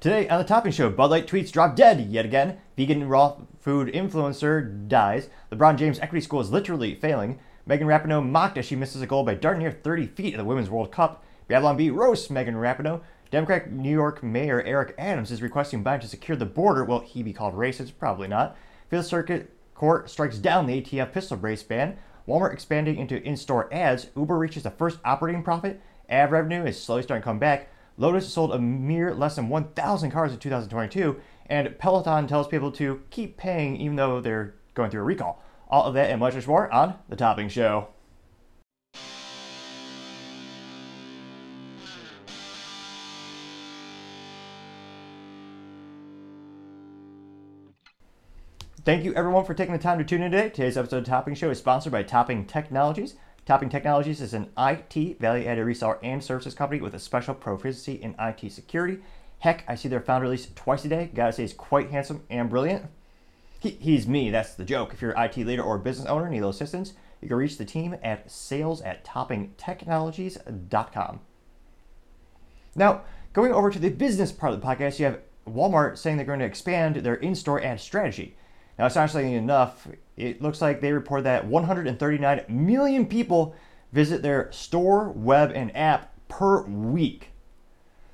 Today on the Topping Show, Bud Light tweets drop dead yet again. Vegan raw food influencer dies. LeBron James Equity School is literally failing. Megan Rapinoe mocked as she misses a goal by darting near 30 feet at the Women's World Cup. Babylon Bee roasts Megan Rapinoe. Democratic New York Mayor Eric Adams is requesting Biden to secure the border. Will he be called racist? Probably not. Fifth Circuit Court strikes down the ATF pistol brace ban. Walmart expanding into in-store ads. Uber reaches the first operating profit. Ad revenue is slowly starting to come back. Lotus sold a mere less than 1,000 cars in 2022, and Peloton tells people to keep paying even though they're going through a recall. All of that and much, much more on The Topping Show. Thank you everyone for taking the time to tune in today. Today's episode of Topping Show is sponsored by Topping Technologies. Topping Technologies is an IT value added reseller and services company with a special proficiency in IT security. Heck, I see their founder release twice a day. Gotta say, he's quite handsome and brilliant. He, he's me, that's the joke. If you're an IT leader or business owner, need assistance, you can reach the team at sales at toppingtechnologies.com. Now, going over to the business part of the podcast, you have Walmart saying they're going to expand their in store ad strategy. Now, astonishingly enough, it looks like they report that 139 million people visit their store, web, and app per week.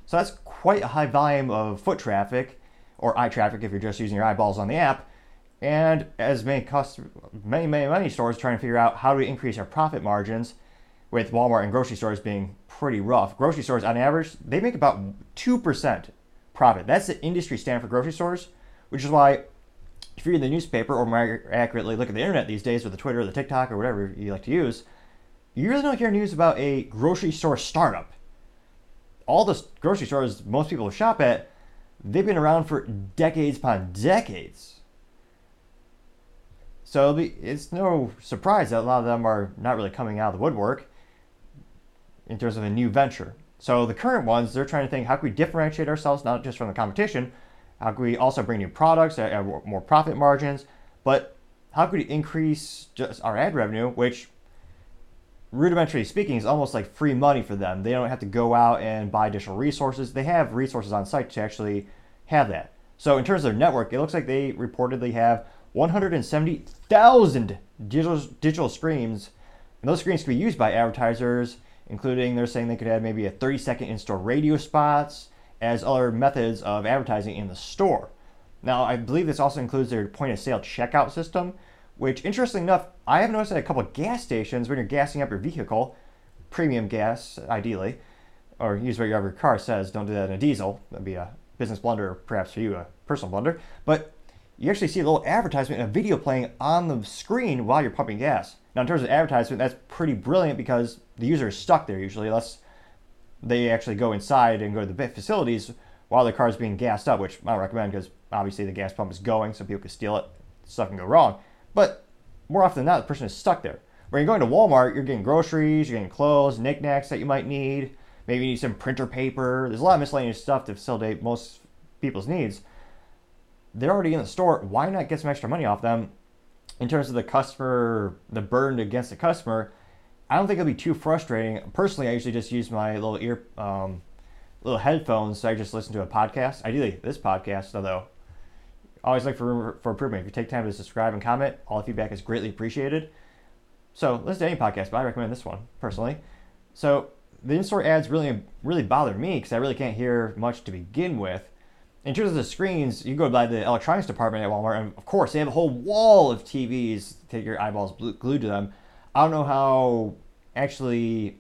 So that's quite a high volume of foot traffic, or eye traffic if you're just using your eyeballs on the app. And as many, customers, many, many, many stores trying to figure out how to increase their profit margins, with Walmart and grocery stores being pretty rough. Grocery stores, on average, they make about 2% profit. That's the industry standard for grocery stores, which is why if you read the newspaper or more accurately look at the internet these days with the Twitter or the TikTok or whatever you like to use, you really don't hear news about a grocery store startup. All the grocery stores most people shop at, they've been around for decades upon decades. So it's no surprise that a lot of them are not really coming out of the woodwork in terms of a new venture. So the current ones, they're trying to think how can we differentiate ourselves not just from the competition, how can we also bring new products have more profit margins? But how could we increase just our ad revenue, which rudimentarily speaking is almost like free money for them. They don't have to go out and buy additional resources. They have resources on site to actually have that. So in terms of their network, it looks like they reportedly have 170,000 digital digital screens, and those screens can be used by advertisers, including they're saying they could have maybe a 30 second in-store radio spots, as other methods of advertising in the store. Now, I believe this also includes their point of sale checkout system, which, interestingly enough, I have noticed at a couple of gas stations when you're gassing up your vehicle, premium gas, ideally, or use whatever your car says. Don't do that in a diesel. That'd be a business blunder, or perhaps for you, a personal blunder. But you actually see a little advertisement and a video playing on the screen while you're pumping gas. Now, in terms of advertisement, that's pretty brilliant because the user is stuck there usually, unless they actually go inside and go to the facilities while the car is being gassed up, which I don't recommend because obviously the gas pump is going, so people can steal it, stuff can go wrong. But more often than not, the person is stuck there. When you're going to Walmart, you're getting groceries, you're getting clothes, knickknacks that you might need. Maybe you need some printer paper. There's a lot of miscellaneous stuff to facilitate most people's needs. They're already in the store. Why not get some extra money off them? In terms of the customer, the burden against the customer, I don't think it'll be too frustrating. Personally, I usually just use my little ear, um, little headphones. So I just listen to a podcast. Ideally, this podcast, although always look for room for improvement. If you take time to subscribe and comment, all the feedback is greatly appreciated. So listen to any podcast, but I recommend this one personally. So the in-store ads really really bother me because I really can't hear much to begin with. In terms of the screens, you go by the electronics department at Walmart, and of course they have a whole wall of TVs get your eyeballs glued to them. I don't know how actually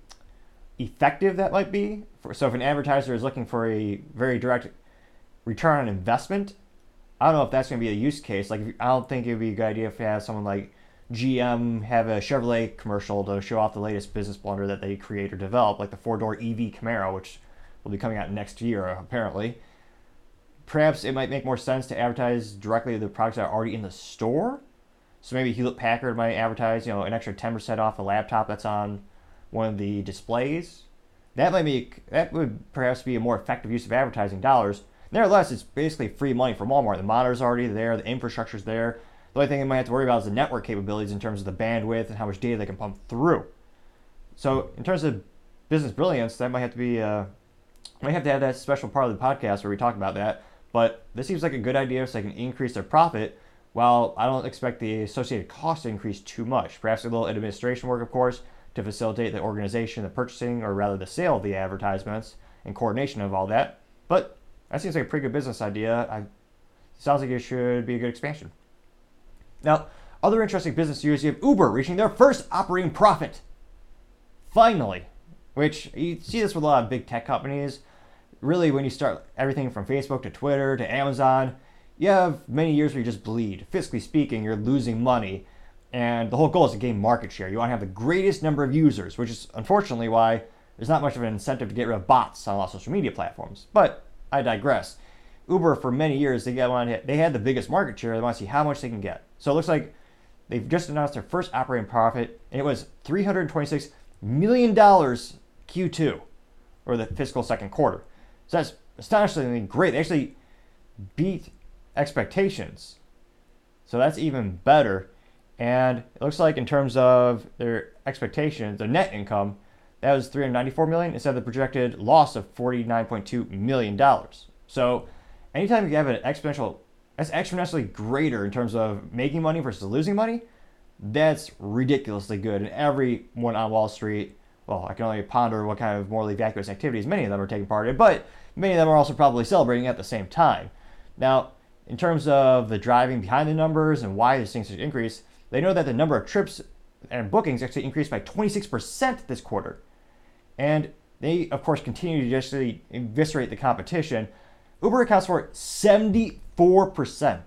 effective that might be. So if an advertiser is looking for a very direct return on investment, I don't know if that's going to be a use case. Like I don't think it would be a good idea if you have someone like GM have a Chevrolet commercial to show off the latest business blunder that they create or develop, like the four-door EV Camaro, which will be coming out next year apparently. Perhaps it might make more sense to advertise directly the products that are already in the store so maybe Hewlett Packard might advertise, you know, an extra 10% off a laptop that's on one of the displays. That might be that would perhaps be a more effective use of advertising dollars. Nevertheless, it's basically free money from Walmart. The monitor's already there, the infrastructure's there. The only thing they might have to worry about is the network capabilities in terms of the bandwidth and how much data they can pump through. So in terms of business brilliance, that might have to be uh, might have to have that special part of the podcast where we talk about that. But this seems like a good idea so they can increase their profit while I don't expect the associated cost to increase too much. Perhaps a little administration work, of course, to facilitate the organization, the purchasing, or rather the sale of the advertisements and coordination of all that. But that seems like a pretty good business idea. I, sounds like it should be a good expansion. Now, other interesting business news you have Uber reaching their first operating profit. Finally, which you see this with a lot of big tech companies. Really, when you start everything from Facebook to Twitter to Amazon, you have many years where you just bleed. Fiscally speaking, you're losing money. And the whole goal is to gain market share. You want to have the greatest number of users, which is unfortunately why there's not much of an incentive to get rid of bots on a lot of social media platforms. But I digress. Uber, for many years, they, got, they had the biggest market share. They want to see how much they can get. So it looks like they've just announced their first operating profit, and it was $326 million Q2, or the fiscal second quarter. So that's astonishingly great. They actually beat expectations. So that's even better. And it looks like in terms of their expectations, their net income, that was 394 million instead of the projected loss of 49.2 million dollars. So anytime you have an exponential that's exponentially greater in terms of making money versus losing money, that's ridiculously good. And everyone on Wall Street, well, I can only ponder what kind of morally vacuous activities many of them are taking part in, but many of them are also probably celebrating at the same time. Now, in terms of the driving behind the numbers and why these things should increase, they know that the number of trips and bookings actually increased by 26% this quarter. And they, of course, continue to just eviscerate the competition. Uber accounts for 74%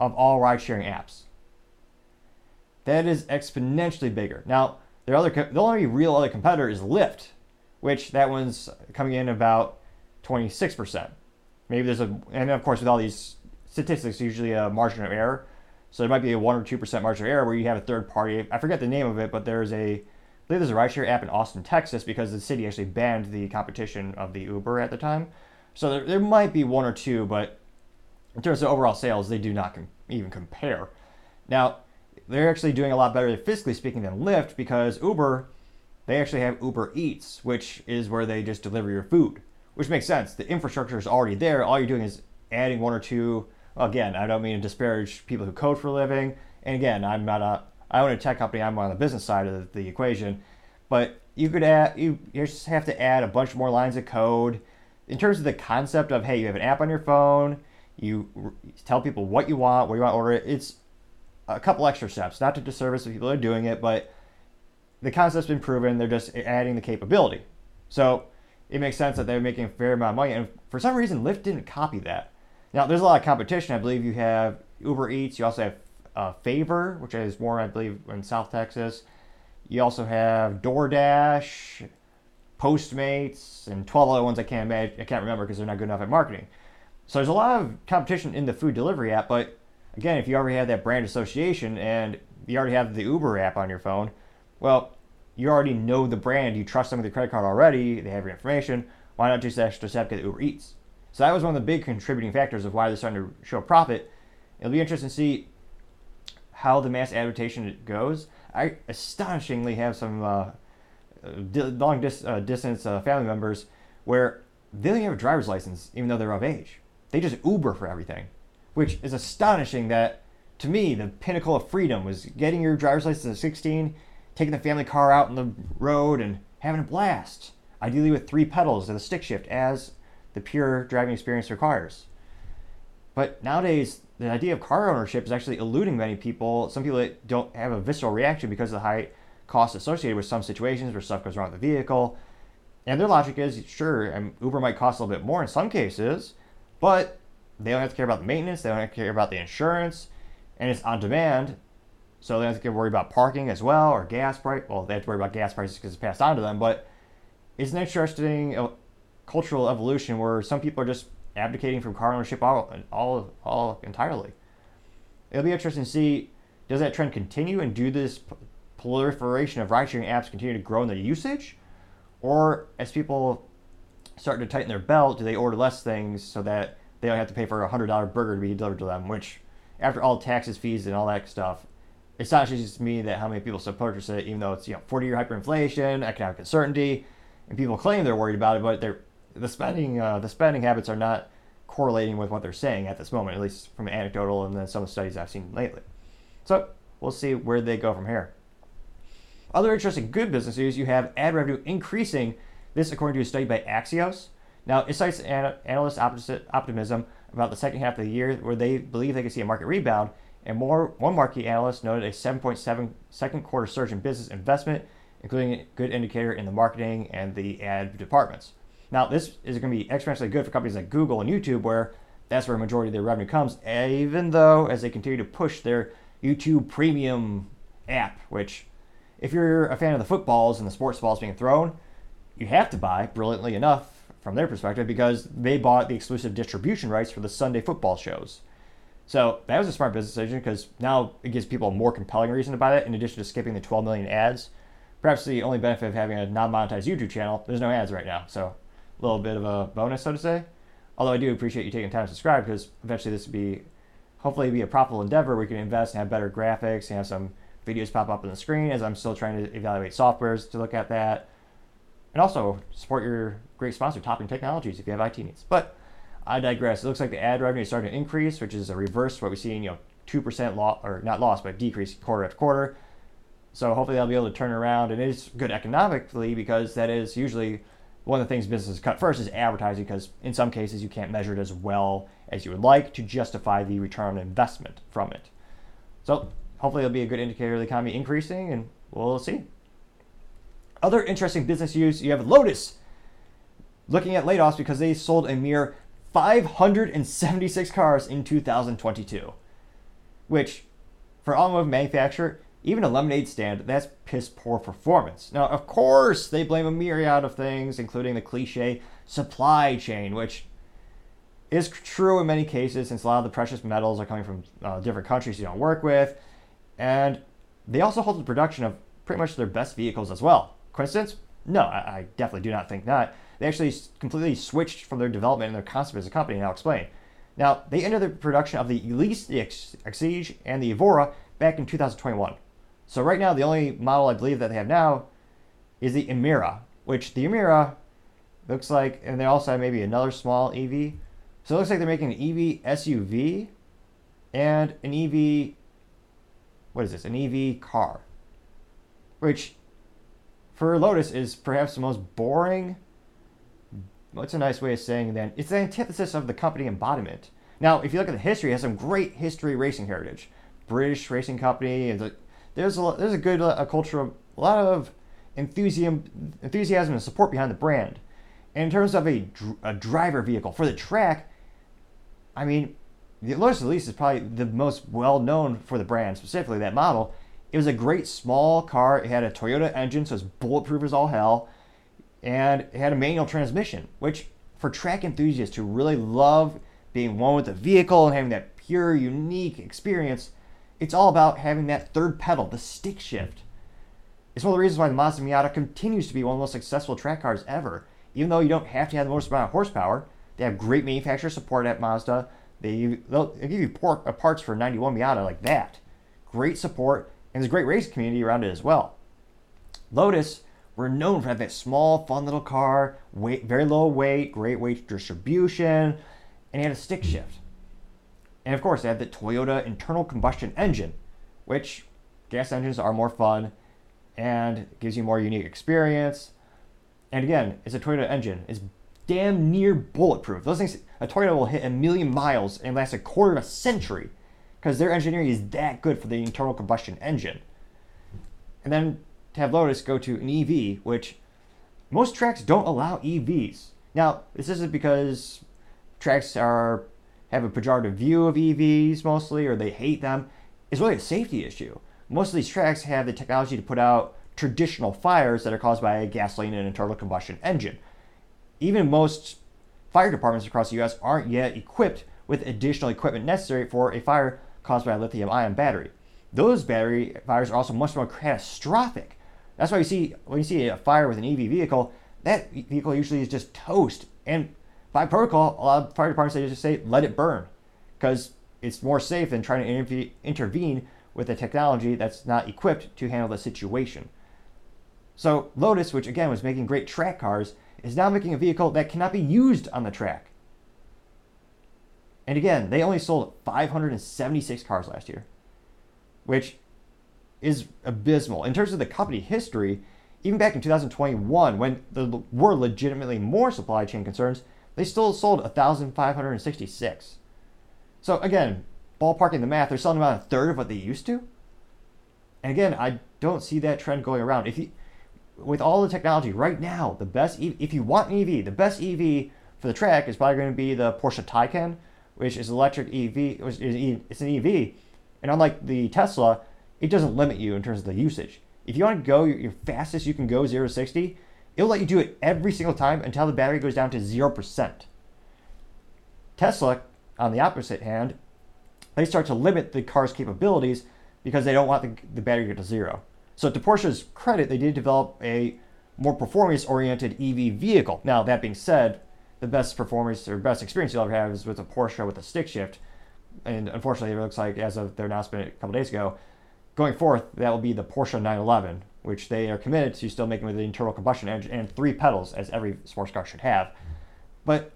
of all ride sharing apps. That is exponentially bigger. Now, their other, the only real other competitor is Lyft, which that one's coming in about 26%. Maybe there's a, and of course, with all these statistics, usually a margin of error. So there might be a one or two percent margin of error where you have a third party. I forget the name of it, but there's a, I believe there's a rideshare app in Austin, Texas, because the city actually banned the competition of the Uber at the time. So there, there might be one or two, but in terms of overall sales, they do not com- even compare. Now, they're actually doing a lot better, fiscally speaking, than Lyft because Uber, they actually have Uber Eats, which is where they just deliver your food which makes sense. The infrastructure is already there. All you're doing is adding one or two. Again, I don't mean to disparage people who code for a living. And again, I'm not a I own a tech company. I'm on the business side of the, equation. But you could add you, you just have to add a bunch more lines of code. In terms of the concept of hey, you have an app on your phone. You tell people what you want, where you want to order it. It's a couple extra steps, not to disservice the people that are doing it, but the concept's been proven. They're just adding the capability. So it makes sense that they're making a fair amount of money. And for some reason, Lyft didn't copy that. Now, there's a lot of competition. I believe you have Uber Eats. You also have uh, Favor, which is more, I believe, in South Texas. You also have DoorDash, Postmates, and 12 other ones I can't imagine, I can't remember because they're not good enough at marketing. So there's a lot of competition in the food delivery app. But again, if you already have that brand association and you already have the Uber app on your phone, well, you already know the brand, you trust them with your credit card already, they have your information. Why not just extra step get Uber Eats? So that was one of the big contributing factors of why they're starting to show profit. It'll be interesting to see how the mass adaptation goes. I astonishingly have some uh, long dis- uh, distance uh, family members where they don't even have a driver's license even though they're of age. They just Uber for everything, which is astonishing that to me the pinnacle of freedom was getting your driver's license at 16 taking the family car out on the road and having a blast, ideally with three pedals and a stick shift as the pure driving experience requires. But nowadays, the idea of car ownership is actually eluding many people. Some people don't have a visceral reaction because of the high cost associated with some situations where stuff goes wrong with the vehicle. And their logic is sure, um, Uber might cost a little bit more in some cases, but they don't have to care about the maintenance, they don't have to care about the insurance, and it's on demand. So they have to worry about parking as well or gas price. Well, they have to worry about gas prices because it's passed on to them. But it's an interesting uh, cultural evolution where some people are just abdicating from car ownership all, all, all entirely. It'll be interesting to see does that trend continue and do this proliferation of ride-sharing apps continue to grow in their usage, or as people start to tighten their belt, do they order less things so that they don't have to pay for a hundred dollar burger to be delivered to them? Which, after all taxes, fees, and all that stuff, it's not just me that how many people still purchase it, even though it's you know 40 year hyperinflation, economic uncertainty. and people claim they're worried about it, but they're the spending uh, the spending habits are not correlating with what they're saying at this moment, at least from anecdotal and then some studies I've seen lately. So we'll see where they go from here. Other interesting good business news you have ad revenue increasing, this according to a study by Axios. Now, it cites an- analyst optimism about the second half of the year where they believe they can see a market rebound. And more, one market analyst noted a 7.7 second quarter surge in business investment, including a good indicator in the marketing and the ad departments. Now, this is going to be exponentially good for companies like Google and YouTube, where that's where a majority of their revenue comes, even though as they continue to push their YouTube Premium app, which, if you're a fan of the footballs and the sports balls being thrown, you have to buy, brilliantly enough, from their perspective, because they bought the exclusive distribution rights for the Sunday football shows. So that was a smart business decision because now it gives people a more compelling reason to buy it, in addition to skipping the 12 million ads. Perhaps the only benefit of having a non monetized YouTube channel, there's no ads right now. So a little bit of a bonus, so to say. Although I do appreciate you taking time to subscribe because eventually this will be, hopefully, be a profitable endeavor. We can invest and have better graphics and have some videos pop up on the screen as I'm still trying to evaluate softwares to look at that. And also support your great sponsor, Topping Technologies, if you have IT needs. But I digress. It looks like the ad revenue is starting to increase, which is a reverse what we see in, you know, 2% loss, or not loss, but decrease quarter after quarter. So hopefully they'll be able to turn around. And it is good economically because that is usually one of the things businesses cut first is advertising because in some cases you can't measure it as well as you would like to justify the return on investment from it. So hopefully it'll be a good indicator of the economy increasing and we'll see. Other interesting business news, you have Lotus looking at layoffs because they sold a mere 576 cars in 2022, which for automotive manufacturer even a lemonade stand, that's piss poor performance. Now, of course, they blame a myriad of things, including the cliche supply chain, which is true in many cases since a lot of the precious metals are coming from uh, different countries you don't work with. And they also halted production of pretty much their best vehicles as well. Coincidence? No, I, I definitely do not think not. They actually completely switched from their development and their concept as a company, and I'll explain. Now, they ended the production of the Elise, the Exige, and the Evora back in 2021. So right now, the only model I believe that they have now is the Emira, which the Emira looks like, and they also have maybe another small EV. So it looks like they're making an EV SUV and an EV, what is this, an EV car, which for Lotus is perhaps the most boring. What's a nice way of saying that? It's the antithesis of the company embodiment. Now, if you look at the history, it has some great history racing heritage. British racing company, there's a there's a good uh, a culture of a lot of enthusiasm enthusiasm and support behind the brand. And in terms of a, a driver vehicle for the track, I mean, the Lotus Elise is probably the most well known for the brand, specifically that model. It was a great small car. It had a Toyota engine, so it's bulletproof as all hell, and it had a manual transmission, which for track enthusiasts who really love being one with the vehicle and having that pure, unique experience, it's all about having that third pedal, the stick shift. It's one of the reasons why the Mazda Miata continues to be one of the most successful track cars ever. Even though you don't have to have the most amount of horsepower, they have great manufacturer support at Mazda. They, they'll, they'll give you port, uh, parts for 91 Miata like that. Great support, and there's a great race community around it as well. Lotus, we're known for having that small, fun little car, weight, very low weight, great weight distribution, and it had a stick shift. And of course, they have the Toyota internal combustion engine, which gas engines are more fun and gives you more unique experience. And again, it's a Toyota engine. It's damn near bulletproof. Those things, a Toyota will hit a million miles and last a quarter of a century because their engineering is that good for the internal combustion engine. And then to have Lotus go to an EV, which most tracks don't allow EVs. Now, this isn't because tracks are have a pejorative view of EVs mostly, or they hate them, It's really a safety issue. Most of these tracks have the technology to put out traditional fires that are caused by a gasoline and internal combustion engine. Even most fire departments across the US aren't yet equipped with additional equipment necessary for a fire caused by a lithium ion battery. Those battery fires are also much more catastrophic. That's why you see when you see a fire with an EV vehicle, that vehicle usually is just toast. And by protocol, a lot of fire departments they just say let it burn because it's more safe than trying to intervene with a technology that's not equipped to handle the situation. So Lotus, which again was making great track cars, is now making a vehicle that cannot be used on the track. And again, they only sold 576 cars last year, which is abysmal. In terms of the company history, even back in 2021, when there were legitimately more supply chain concerns, they still sold 1,566. So again, ballparking the math, they're selling about a third of what they used to. And again, I don't see that trend going around. If you, with all the technology right now, the best EV, if you want an EV, the best EV for the track is probably going to be the Porsche Taycan, which is electric EV. It's an EV, and unlike the Tesla, it doesn't limit you in terms of the usage. If you want to go your fastest you can go zero to sixty, it'll let you do it every single time until the battery goes down to zero percent. Tesla, on the opposite hand, they start to limit the car's capabilities because they don't want the, the battery to get to zero. So to Porsche's credit, they did develop a more performance-oriented EV vehicle. Now, that being said, the best performance or best experience you'll ever have is with a Porsche with a stick shift. And unfortunately, it looks like as of their announcement a couple days ago, going forth, that will be the Porsche 911, which they are committed to still making with the internal combustion engine and three pedals, as every sports car should have. But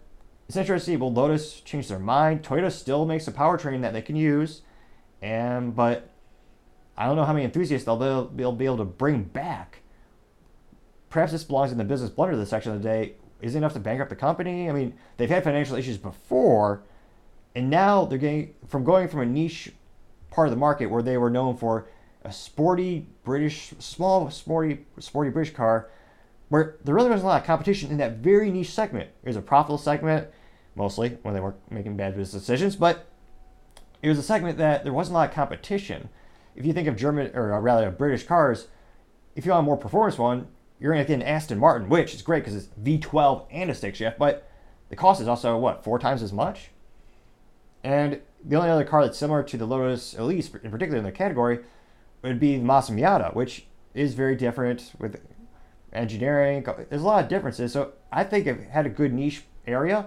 it's interesting. Will Lotus change their mind? Toyota still makes a powertrain that they can use, and but I don't know how many enthusiasts they'll, they'll be able to bring back. Perhaps this belongs in the business blunder of this section of the day. Is it enough to bankrupt the company? I mean, they've had financial issues before, and now they're getting from going from a niche part of the market where they were known for a sporty British, small sporty, sporty British car, where there really wasn't a lot of competition in that very niche segment. It was a profitable segment, mostly when they weren't making bad business decisions, but it was a segment that there wasn't a lot of competition if you think of German or uh, rather British cars, if you want a more performance one, you're going to get an Aston Martin, which is great because it's V12 and a stick shift, but the cost is also what four times as much. And the only other car that's similar to the Lotus Elise, in particular in the category, would be the Mazda Miata, which is very different with engineering. There's a lot of differences. So I think it had a good niche area,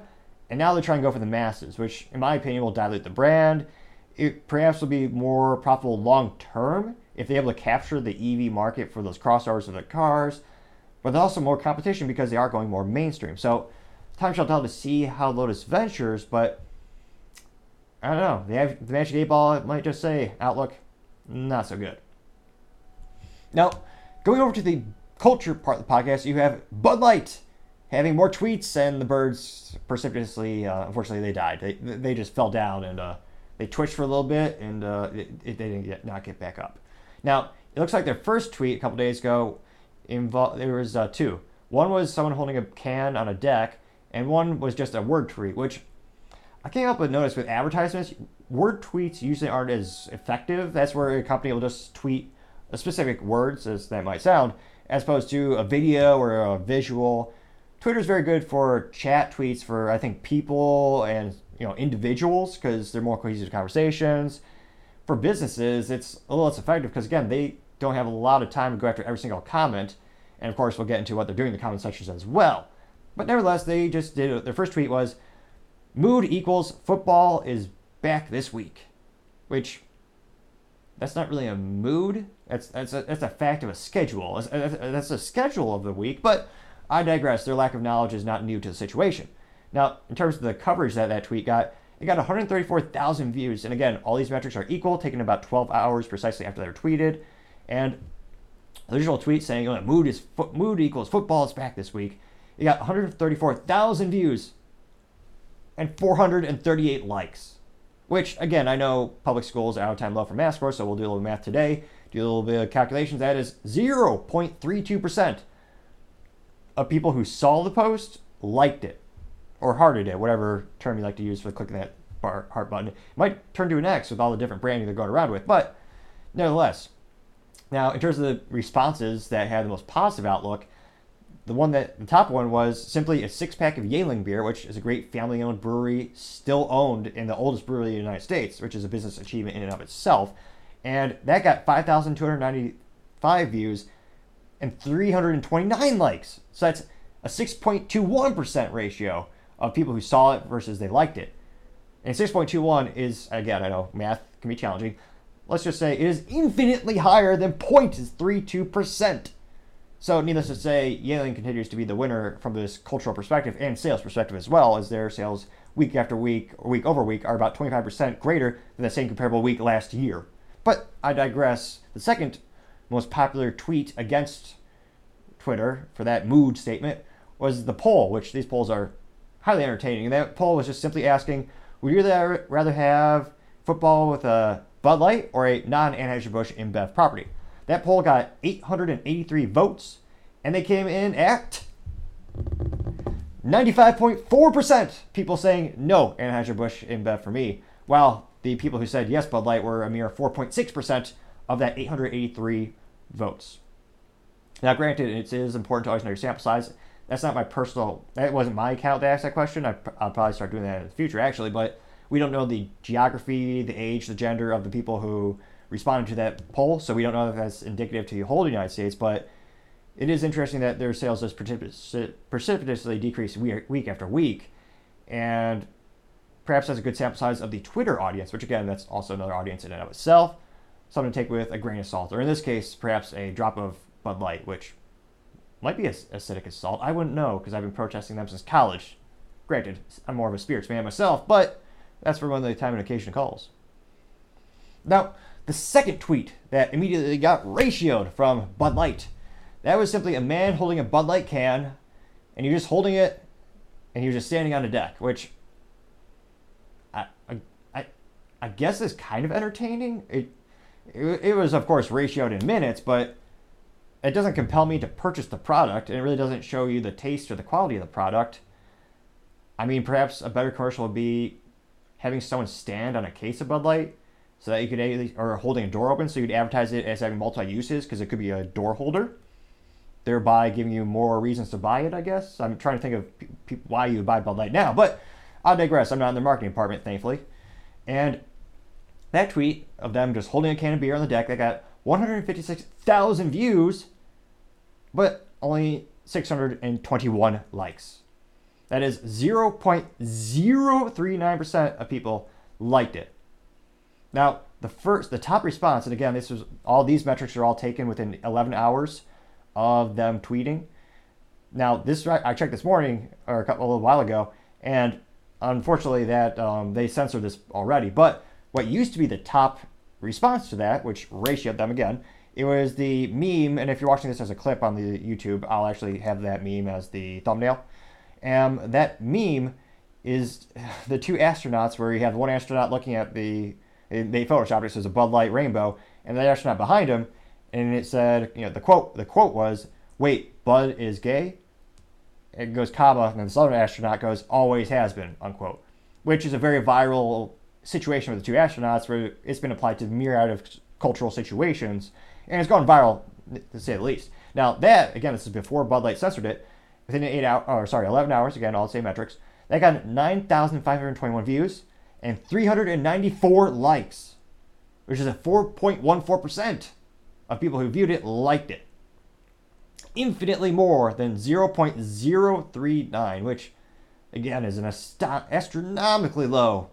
and now they're trying to go for the masses, which, in my opinion, will dilute the brand it perhaps will be more profitable long term if they're able to capture the EV market for those crossovers of the cars. But there's also more competition because they are going more mainstream. So time shall tell to see how Lotus ventures, but I don't know. Have the Magic 8 Ball might just say outlook not so good. Now, going over to the culture part of the podcast, you have Bud Light having more tweets, and the birds precipitously, uh, unfortunately, they died. They, they just fell down and uh, they twitched for a little bit and uh, it, it, they didn't get not get back up. Now it looks like their first tweet a couple days ago involved there was uh, two. One was someone holding a can on a deck, and one was just a word tweet, which I came up with notice with advertisements, word tweets usually aren't as effective. That's where a company will just tweet a specific words, as that might sound, as opposed to a video or a visual. Twitter is very good for chat tweets for I think people and you know individuals because they're more cohesive conversations. For businesses, it's a little less effective because again they don't have a lot of time to go after every single comment, and of course we'll get into what they're doing in the comment sections as well. But nevertheless, they just did their first tweet was, "Mood equals football is back this week," which that's not really a mood. That's that's a, that's a fact of a schedule. That's, that's a schedule of the week. But I digress. Their lack of knowledge is not new to the situation. Now, in terms of the coverage that that tweet got, it got 134,000 views. And again, all these metrics are equal, taking about 12 hours precisely after they're tweeted. And the original tweet saying oh, mood is fo- mood equals football is back this week. It got 134,000 views and 438 likes. Which, again, I know public schools are out of time low for math scores, so we'll do a little math today. Do a little bit of calculations. That is 0.32% of people who saw the post liked it or hearted it, whatever term you like to use for clicking that bar, heart button. It might turn to an X with all the different branding they're going around with, but nevertheless. Now, in terms of the responses that had the most positive outlook, the one that the top one was simply a six pack of Yuengling beer, which is a great family owned brewery, still owned in the oldest brewery in the United States, which is a business achievement in and of itself. And that got 5,295 views and 329 likes. So that's a 6.21% ratio of people who saw it versus they liked it. And 6.21 is, again, I know math can be challenging. Let's just say it is infinitely higher than 0.32%. So, needless to say, Yuengling continues to be the winner from this cultural perspective and sales perspective as well, as their sales week after week or week over week are about 25% greater than the same comparable week last year. But I digress. The second most popular tweet against Twitter for that mood statement was the poll, which these polls are highly entertaining. And that poll was just simply asking, would you rather have football with a Bud Light or a non Anheuser-Busch InBev property? That poll got 883 votes, and they came in at 95.4% people saying no Anheuser-Busch InBev for me, while the people who said yes Bud Light were a mere 4.6% of that 883 votes. Now, granted, it is important to always know your sample size. That's not my personal, that wasn't my account that asked that question. I, will probably start doing that in the future, actually, but we don't know the geography, the age, the gender of the people who responded to that poll, so we don't know if that's indicative to the whole United States, but it is interesting that their sales has precipitously decreased week after week, and perhaps has a good sample size of the Twitter audience, which again, that's also another audience in and of itself. Something to take with a grain of salt, or in this case, perhaps a drop of Bud Light, which might be as acidic as salt. I wouldn't know because I've been protesting them since college. Granted, I'm more of a spirits man myself, but that's for when the time and occasion calls. Now, the second tweet that immediately got ratioed from Bud Light, that was simply a man holding a Bud Light can, and you're just holding it, and you're just standing on a deck, which I, I, I guess is kind of entertaining. It, it, it was, of course, ratioed in minutes, but it doesn't compel me to purchase the product, and it really doesn't show you the taste or the quality of the product. I mean, perhaps a better commercial would be having someone stand on a case of Bud Light so that you could, or holding a door open, so you'd advertise it as having multi uses because it could be a door holder, thereby giving you more reasons to buy it, I guess. I'm trying to think of why you would buy Bud Light now, but I'll digress. I'm not in the marketing department, thankfully. And that tweet of them just holding a can of beer on the deck that got 156,000 views, but only 621 likes. That is 0.039% of people liked it. Now, the first, the top response, and again, this was all these metrics are all taken within 11 hours of them tweeting. Now, this I checked this morning or a couple a little while ago, and unfortunately, that um, they censored this already. But what used to be the top response to that, which ratioed them again, it was the meme. And if you're watching this as a clip on the YouTube, I'll actually have that meme as the thumbnail. And that meme is the two astronauts where you have one astronaut looking at the they photoshopped it as a Bud Light rainbow, and the astronaut behind him, and it said, you know, the quote the quote was, "Wait, Bud is gay." It goes comma, and then the other astronaut goes, "Always has been," unquote, which is a very viral situation with the two astronauts where it's been applied to myriad of cultural situations, and it's gone viral to say the least. Now that again, this is before Bud Light censored it. Within eight hours, or sorry, 11 hours, again, all the same metrics, that got 9,521 views and 394 likes, which is a 4.14% of people who viewed it liked it. Infinitely more than 0.039, which again is an ast- astronomically low.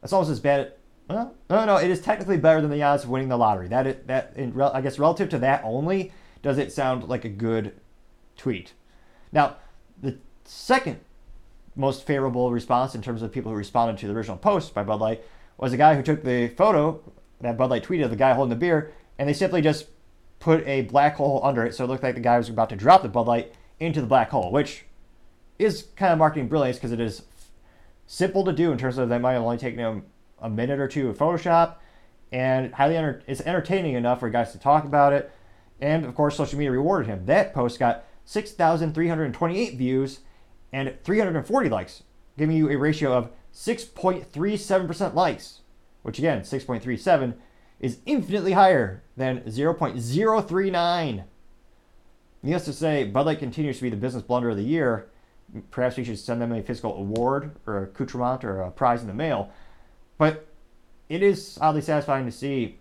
That's almost as bad. Well, no, no, it is technically better than the odds of winning the lottery. That is, that in, I guess relative to that only does it sound like a good tweet. Now, the second most favorable response in terms of people who responded to the original post by Bud Light was a guy who took the photo that Bud Light tweeted of the guy holding the beer, and they simply just put a black hole under it, so it looked like the guy was about to drop the Bud Light into the black hole, which is kind of marketing brilliance because it is simple to do in terms of that might have only take them a minute or two of Photoshop, and highly enter- it's entertaining enough for guys to talk about it. And of course, social media rewarded him. That post got 6,328 views and 340 likes, giving you a ratio of 6.37% likes, which again, 6.37 is infinitely higher than 0.039. Needless to say, Bud Light continues to be the business blunder of the year. Perhaps we should send them a physical award or accoutrement or a prize in the mail. But it is oddly satisfying to see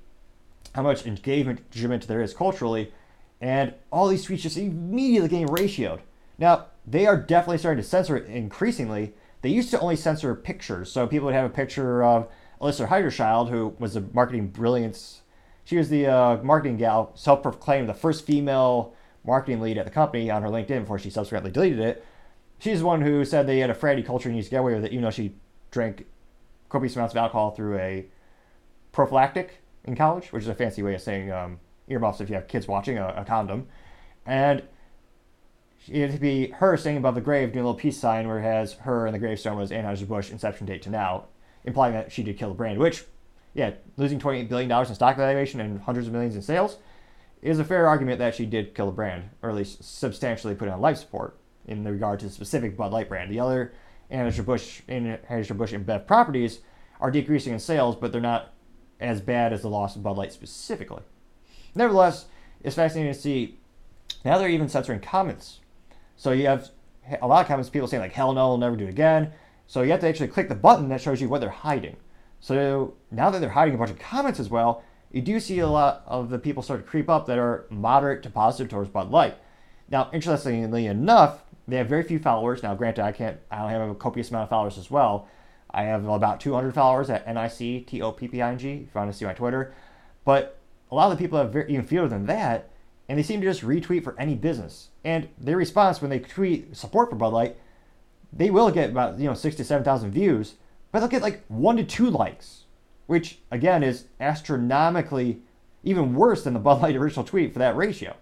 how much engagement there is culturally, and all these tweets just immediately getting ratioed. Now, they are definitely starting to censor it increasingly. They used to only censor pictures, so people would have a picture of Alissa Heinerscheid, who was a marketing brilliance. She was the uh, marketing gal, self-proclaimed the first female marketing lead at the company on her LinkedIn before she subsequently deleted it. She's the one who said they had a fratty culture and used to get away with it, even though she drank copious amounts of alcohol through a prophylactic in college, which is a fancy way of saying um, earmuffs if you have kids watching a, a condom. And it'd be her standing above the grave doing a little peace sign where it has her and the gravestone was Anheuser-Busch inception date to now, implying that she did kill the brand, which, yeah, losing $28 billion in stock valuation and hundreds of millions in sales is a fair argument that she did kill the brand, or at least substantially put on life support in the regard to the specific Bud Light brand. The other Anheuser-Busch, Anheuser-Busch InBev properties are decreasing in sales, but they're not as bad as the loss of Bud Light specifically. Nevertheless, it's fascinating to see now they're even censoring comments. So you have a lot of comments, people saying like, hell no, we'll never do it again. So you have to actually click the button that shows you what they're hiding. So now that they're hiding a bunch of comments as well, you do see a lot of the people start to creep up that are moderate to positive towards Bud Light. Now, interestingly enough, they have very few followers. Now, granted, I can't, I don't have a copious amount of followers as well. I have about 200 followers at N-I-C-T-O-P-P-I-N-G, if you want to see my Twitter. But a lot of the people have very, even fewer than that, and they seem to just retweet for any business. And their response when they tweet support for Bud Light, they will get about you know six to seven thousand views, but they'll get like one to two likes, which again is astronomically even worse than the Bud Light original tweet for that ratio.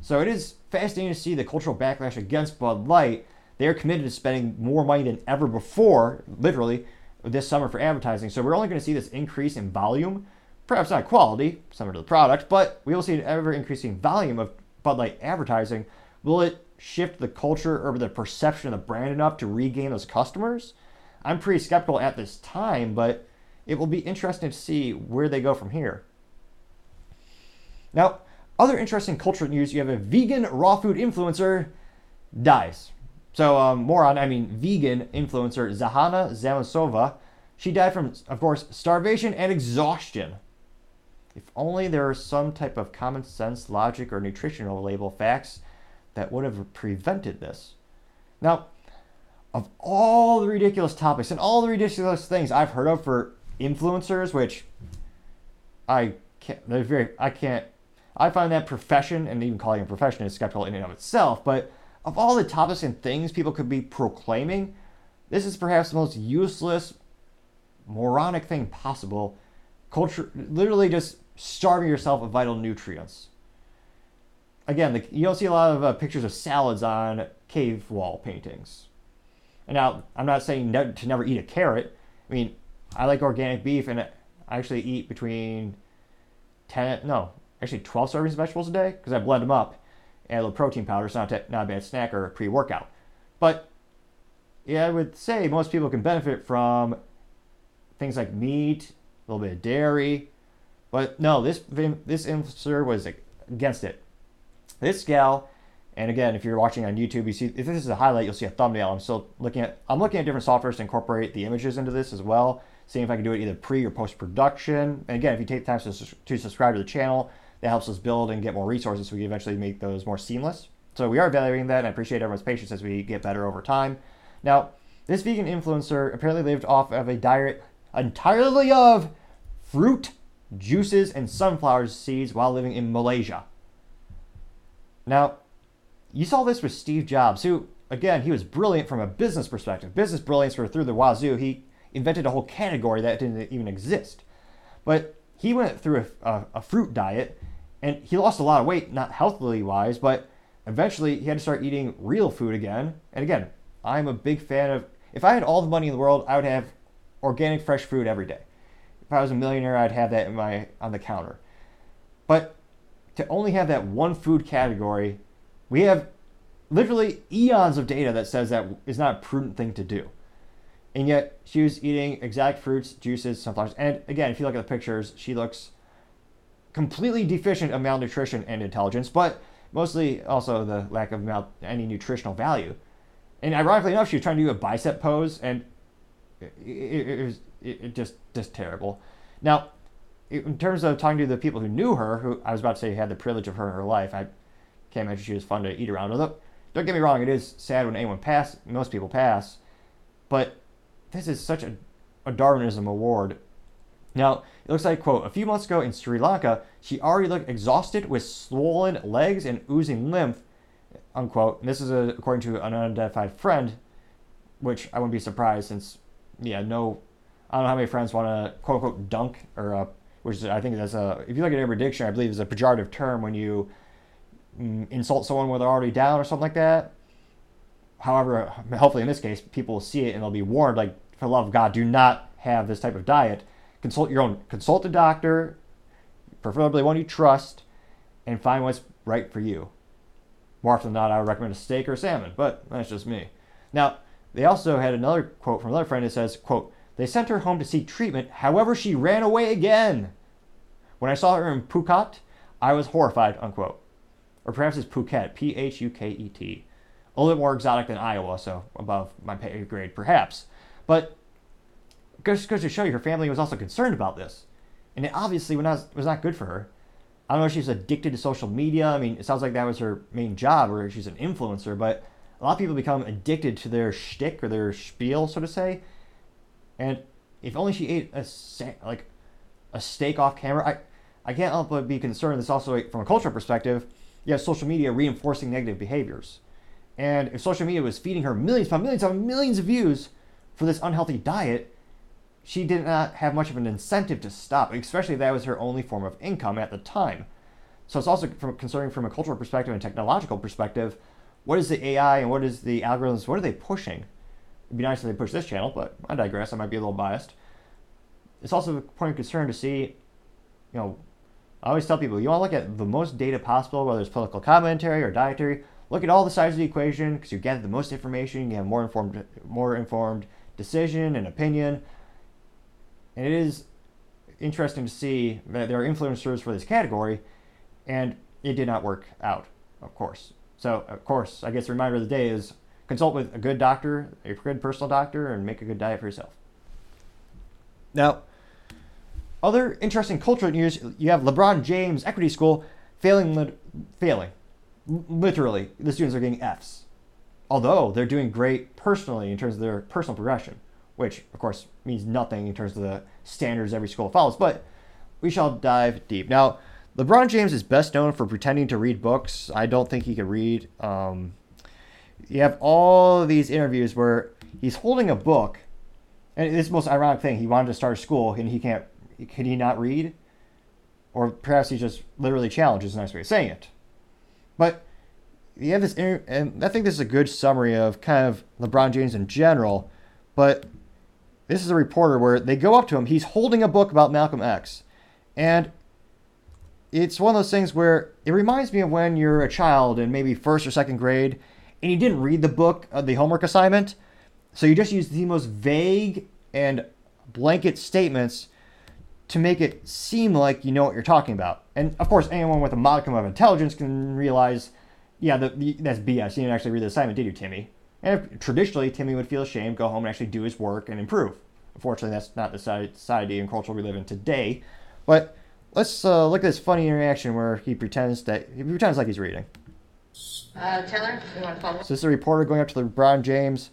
So it is fascinating to see the cultural backlash against Bud Light. They are committed to spending more money than ever before, literally, this summer for advertising. So we're only going to see this increase in volume perhaps not quality, similar to the product, but we will see an ever increasing volume of Bud Light advertising. Will it shift the culture or the perception of the brand enough to regain those customers? I'm pretty skeptical at this time, but it will be interesting to see where they go from here. Now, other interesting cultural news you have a vegan raw food influencer dies. So, um, more on, I mean, vegan influencer Zahana Zamosova. She died from, of course, starvation and exhaustion. If only there were some type of common sense, logic, or nutritional label facts that would have prevented this. Now, of all the ridiculous topics and all the ridiculous things I've heard of for influencers, which I can't, they're very, I can't, I find that profession and even calling it a profession is skeptical in and of itself. But of all the topics and things people could be proclaiming, this is perhaps the most useless, moronic thing possible. Culture, literally just starving yourself of vital nutrients. Again, the, you don't see a lot of uh, pictures of salads on cave wall paintings. And now, I'm not saying ne- to never eat a carrot. I mean, I like organic beef, and I actually eat between 10, no, actually 12 servings of vegetables a day because I blend them up and a little protein powder. It's not, t- not a bad snack or pre workout. But yeah, I would say most people can benefit from things like meat, a little bit of dairy, but no, this this influencer was against it. This gal, and again, if you're watching on YouTube, you see if this is a highlight, you'll see a thumbnail. I'm still looking at I'm looking at different softwares to incorporate the images into this as well. Seeing if I can do it either pre or post production. And again, if you take time to, to subscribe to the channel, that helps us build and get more resources so we can eventually make those more seamless. So we are evaluating that, and I appreciate everyone's patience as we get better over time. Now, this vegan influencer apparently lived off of a diet entirely of fruit juices, and sunflower seeds while living in Malaysia. Now, you saw this with Steve Jobs, who, again, he was brilliant from a business perspective. Business brilliance for through the wazoo. He invented a whole category that didn't even exist. But he went through a, a, a fruit diet and he lost a lot of weight, not healthily wise, but eventually he had to start eating real food again. And again, I'm a big fan of, if I had all the money in the world, I would have organic fresh fruit every day if I was a millionaire, I'd have that in my on the counter. But to only have that one food category, we have literally eons of data that says that is not a prudent thing to do. And yet she was eating exact fruits, juices, sunflowers. And again, if you look at the pictures, she looks completely deficient of malnutrition and intelligence, but mostly also the lack of mal- any nutritional value. And ironically enough, she was trying to do a bicep pose, and it, it, it was it, it just just terrible. Now, in terms of talking to the people who knew her, who I was about to say had the privilege of her in her life, I can't imagine she was fun to eat around. Although, don't get me wrong, it is sad when anyone pass. Most people pass, but this is such a, a Darwinism award. Now, it looks like, quote, a few months ago in Sri Lanka, she already looked exhausted with swollen legs and oozing lymph, unquote. And this is a, according to an unidentified friend, which I wouldn't be surprised since, yeah, no, I don't know how many friends want to, quote unquote, dunk, or, which is, I think that's a, if you look at Urban Dictionary, I believe is a pejorative term when you mm, insult someone when they're already down or something like that. However, hopefully in this case, people will see it and they'll be warned, like, for love of God, do not have this type of diet consult your own consult a doctor, preferably one you trust, and find what's right for you. More often than not, I would recommend a steak or salmon, but that's just me. Now, they also had another quote from another friend that says, quote, they sent her home to seek treatment, however, she ran away again. When I saw her in Phuket, I was horrified, unquote. Or perhaps it's Phuket, P H U K E T. A little bit more exotic than Iowa, so above my pay grade, perhaps. But goes, goes to show you her family was also concerned about this. And it obviously was not, was not good for her. I don't know if she's addicted to social media. I mean, it sounds like that was her main job, or she's an influencer, but a lot of people become addicted to their shtick or their spiel, so to say. And if only she ate a like a steak off camera, I I can't help but be concerned. This also from a cultural perspective. You have social media reinforcing negative behaviors, and if social media was feeding her millions upon millions upon millions of views for this unhealthy diet, she did not have much of an incentive to stop, especially if that was her only form of income at the time. So it's also from concerning from a cultural perspective and technological perspective, what is the AI and what is the algorithms, what are they pushing? It'd be nice if they push this channel, but I digress, I might be a little biased. It's also a point of concern to see, you know, I always tell people, you want to look at the most data possible, whether it's political commentary or dietary, look at all the sides of the equation because you get the most information, you have more informed more informed decision and opinion and it is interesting to see that there are influencers for this category, and it did not work out, of course. So, of course, I guess the reminder of the day is consult with a good doctor, a good personal doctor, and make a good diet for yourself. Now, other interesting cultural news you have LeBron James Equity School failing, failing. Literally, the students are getting F's. Although they're doing great personally in terms of their personal progression which of course means nothing in terms of the standards every school follows, but we shall dive deep. Now, LeBron James is best known for pretending to read books. I don't think he could read. Um, you have all these interviews where he's holding a book, and this most ironic thing. He wanted to start school, and he can't. Can he not read? Or perhaps he just literally challenges a nice way of saying it. But you have this, and I think this is a good summary of kind of LeBron James in general. But this is a reporter where they go up to him. He's holding a book about Malcolm X. And it's one of those things where it reminds me of when you're a child in maybe first or second grade and you didn't read the book, uh, the homework assignment. So you just used the most vague and blanket statements to make it seem like you know what you're talking about. And of course, anyone with a modicum of intelligence can realize, yeah, the, the, that's BS. You didn't actually read the assignment, did you, Timmy? And if, traditionally, Timmy would feel ashamed, go home and actually do his work and improve. Unfortunately, that's not the society and culture we live in today. But let's uh, look at this funny interaction where he pretends that he pretends like he's reading. Uh, Taylor, you want to follow? So this is a reporter going up to LeBron James.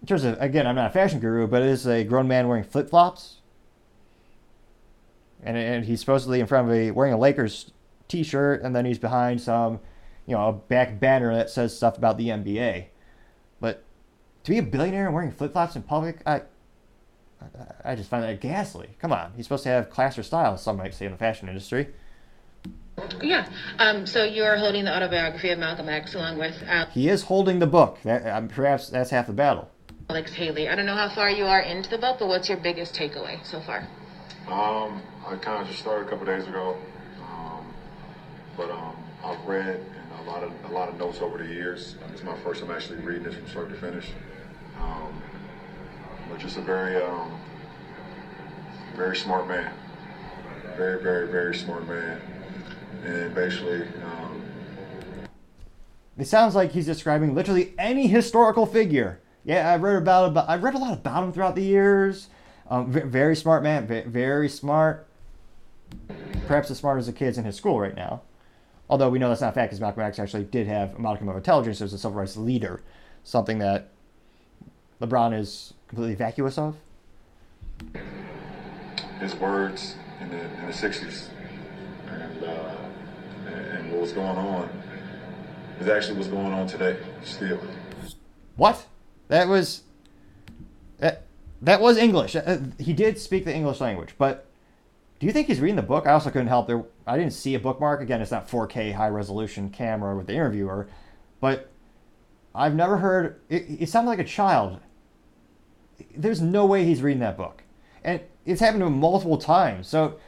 In terms of again, I'm not a fashion guru, but it is a grown man wearing flip flops, and and he's supposedly in front of a wearing a Lakers T-shirt, and then he's behind some, you know, a back banner that says stuff about the NBA. But to be a billionaire and wearing flip flops in public, I, I just find that ghastly. Come on, he's supposed to have class or style, some might say in the fashion industry. Yeah. Um, so you're holding the autobiography of Malcolm X along with Alex. He is holding the book. That, um, perhaps that's half the battle. Alex Haley. I don't know how far you are into the book, but what's your biggest takeaway so far? Um, I kind of just started a couple days ago, um, but um, I've read a lot of a lot of notes over the years. It's my first time actually reading this from start to finish. Um, but just a very um, very smart man, very very very smart man, and basically. Um, it sounds like he's describing literally any historical figure. Yeah, I read about about I've read a lot about him throughout the years. Um, very smart man, very smart. Perhaps as smart as the kids in his school right now. Although we know that's not a fact because Malcolm X actually did have a modicum of intelligence as a civil rights leader, something that LeBron is completely vacuous of. his words in the in the '60s, and uh, and what was going on is actually what's going on today still. What? That was that that was English. Uh, he did speak the English language, but do you think he's reading the book? I also couldn't help there. I didn't see a bookmark. Again, it's not 4K high resolution camera with the interviewer, but I've never heard. It, it sounded like a child. There's no way he's reading that book, and it's happened to him multiple times. So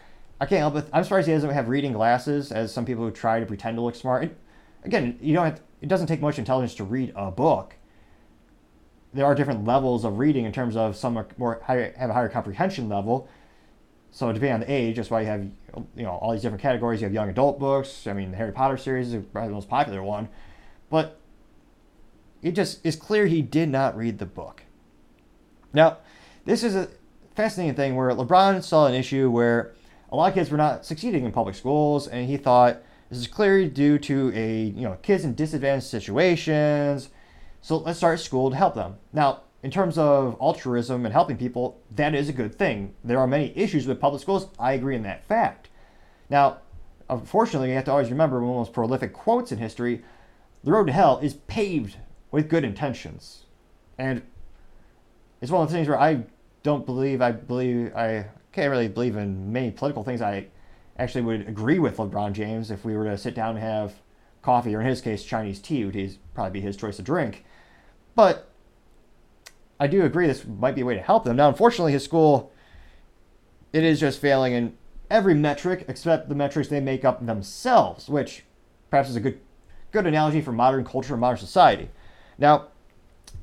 I can't help it. I'm surprised he doesn't have reading glasses, as some people who try to pretend to look smart. It, again, you don't. Have, it doesn't take much intelligence to read a book. There are different levels of reading in terms of some are more higher, have a higher comprehension level. So depending on the age, that's why you have you know all these different categories. You have young adult books. I mean, the Harry Potter series is probably the most popular one, but it just is clear he did not read the book. Now, this is a fascinating thing where LeBron saw an issue where a lot of kids were not succeeding in public schools, and he thought this is clearly due to a you know kids in disadvantaged situations. So let's start school to help them. Now, in terms of altruism and helping people, that is a good thing. There are many issues with public schools. I agree in that fact. Now, unfortunately, you have to always remember one of the most prolific quotes in history the road to hell is paved with good intentions. And it's one of the things where I don't believe, I believe, I can't really believe in many political things. I actually would agree with LeBron James if we were to sit down and have coffee, or in his case, Chinese tea would probably be his choice of drink. But I do agree this might be a way to help them. Now, unfortunately, his school, it is just failing in every metric except the metrics they make up themselves, which perhaps is a good good analogy for modern culture and modern society. Now,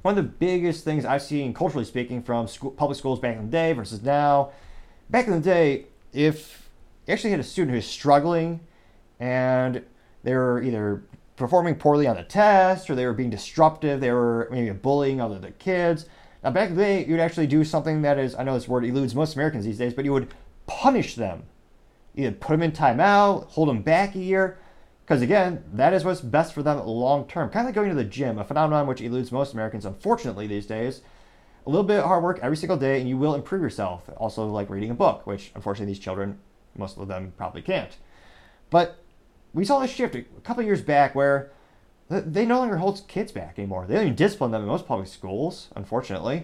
one of the biggest things I've seen, culturally speaking, from school, public schools back in the day versus now, back in the day, if you actually had a student who's struggling and they were either performing poorly on the test or they were being disruptive, they were maybe bullying other the kids. Now, back in the day, you'd actually do something that is, I know this word eludes most Americans these days, but you would punish them. You'd put them in timeout, hold them back a year. Because again, that is what's best for them long term. Kind of like going to the gym, a phenomenon which eludes most Americans, unfortunately, these days. A little bit of hard work every single day, and you will improve yourself. Also, like reading a book, which unfortunately these children, most of them probably can't. But we saw this shift a couple years back where they no longer hold kids back anymore. They don't even discipline them in most public schools, unfortunately.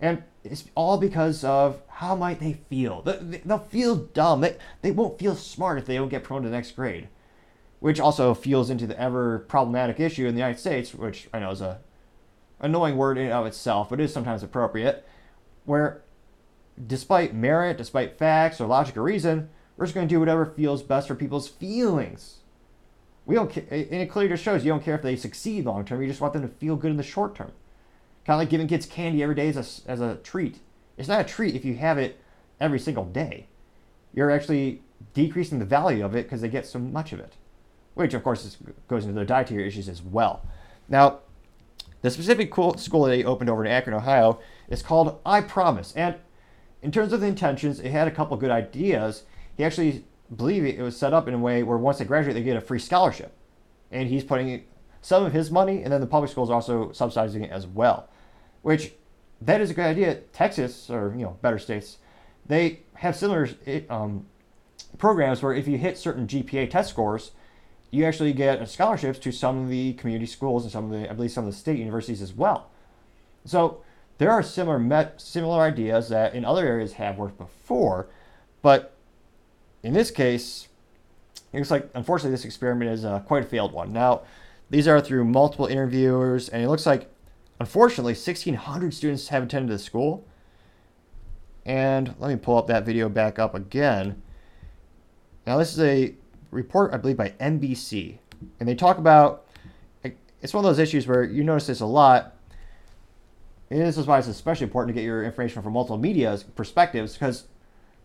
And it's all because of how might they feel. They'll feel dumb. They, they won't feel smart if they don't get promoted to the next grade which also fuels into the ever problematic issue in the United States, which I know is a annoying word in and of itself, but is sometimes appropriate, where despite merit, despite facts or logic or reason, we're just going to do whatever feels best for people's feelings. We don't, care, and it clearly just shows you don't care if they succeed long term. You just want them to feel good in the short term. Kind of like giving kids candy every day as a, as a treat. It's not a treat if you have it every single day. You're actually decreasing the value of it because they get so much of it which of course is, goes into their dietary issues as well. Now, the specific school that he opened over in Akron, Ohio, is called I Promise. And in terms of the intentions, it had a couple good ideas. He actually believed it was set up in a way where once they graduate, they get a free scholarship. And he's putting some of his money, and then the public schools also subsidizing it as well. Which, that is a good idea. Texas, or you know, better states, they have similar um, programs where if you hit certain GPA test scores, you actually get scholarships to some of the community schools and some of the, I believe, some of the state universities as well. So there are similar met, similar ideas that in other areas have worked before, but in this case, it looks like unfortunately this experiment is uh, quite a failed one. Now, these are through multiple interviewers, and it looks like unfortunately 1,600 students have attended the school. And let me pull up that video back up again. Now, this is a report, I believe, by NBC, and they talk about it's one of those issues where you notice this a lot. And this is why it's especially important to get your information from multiple media perspectives because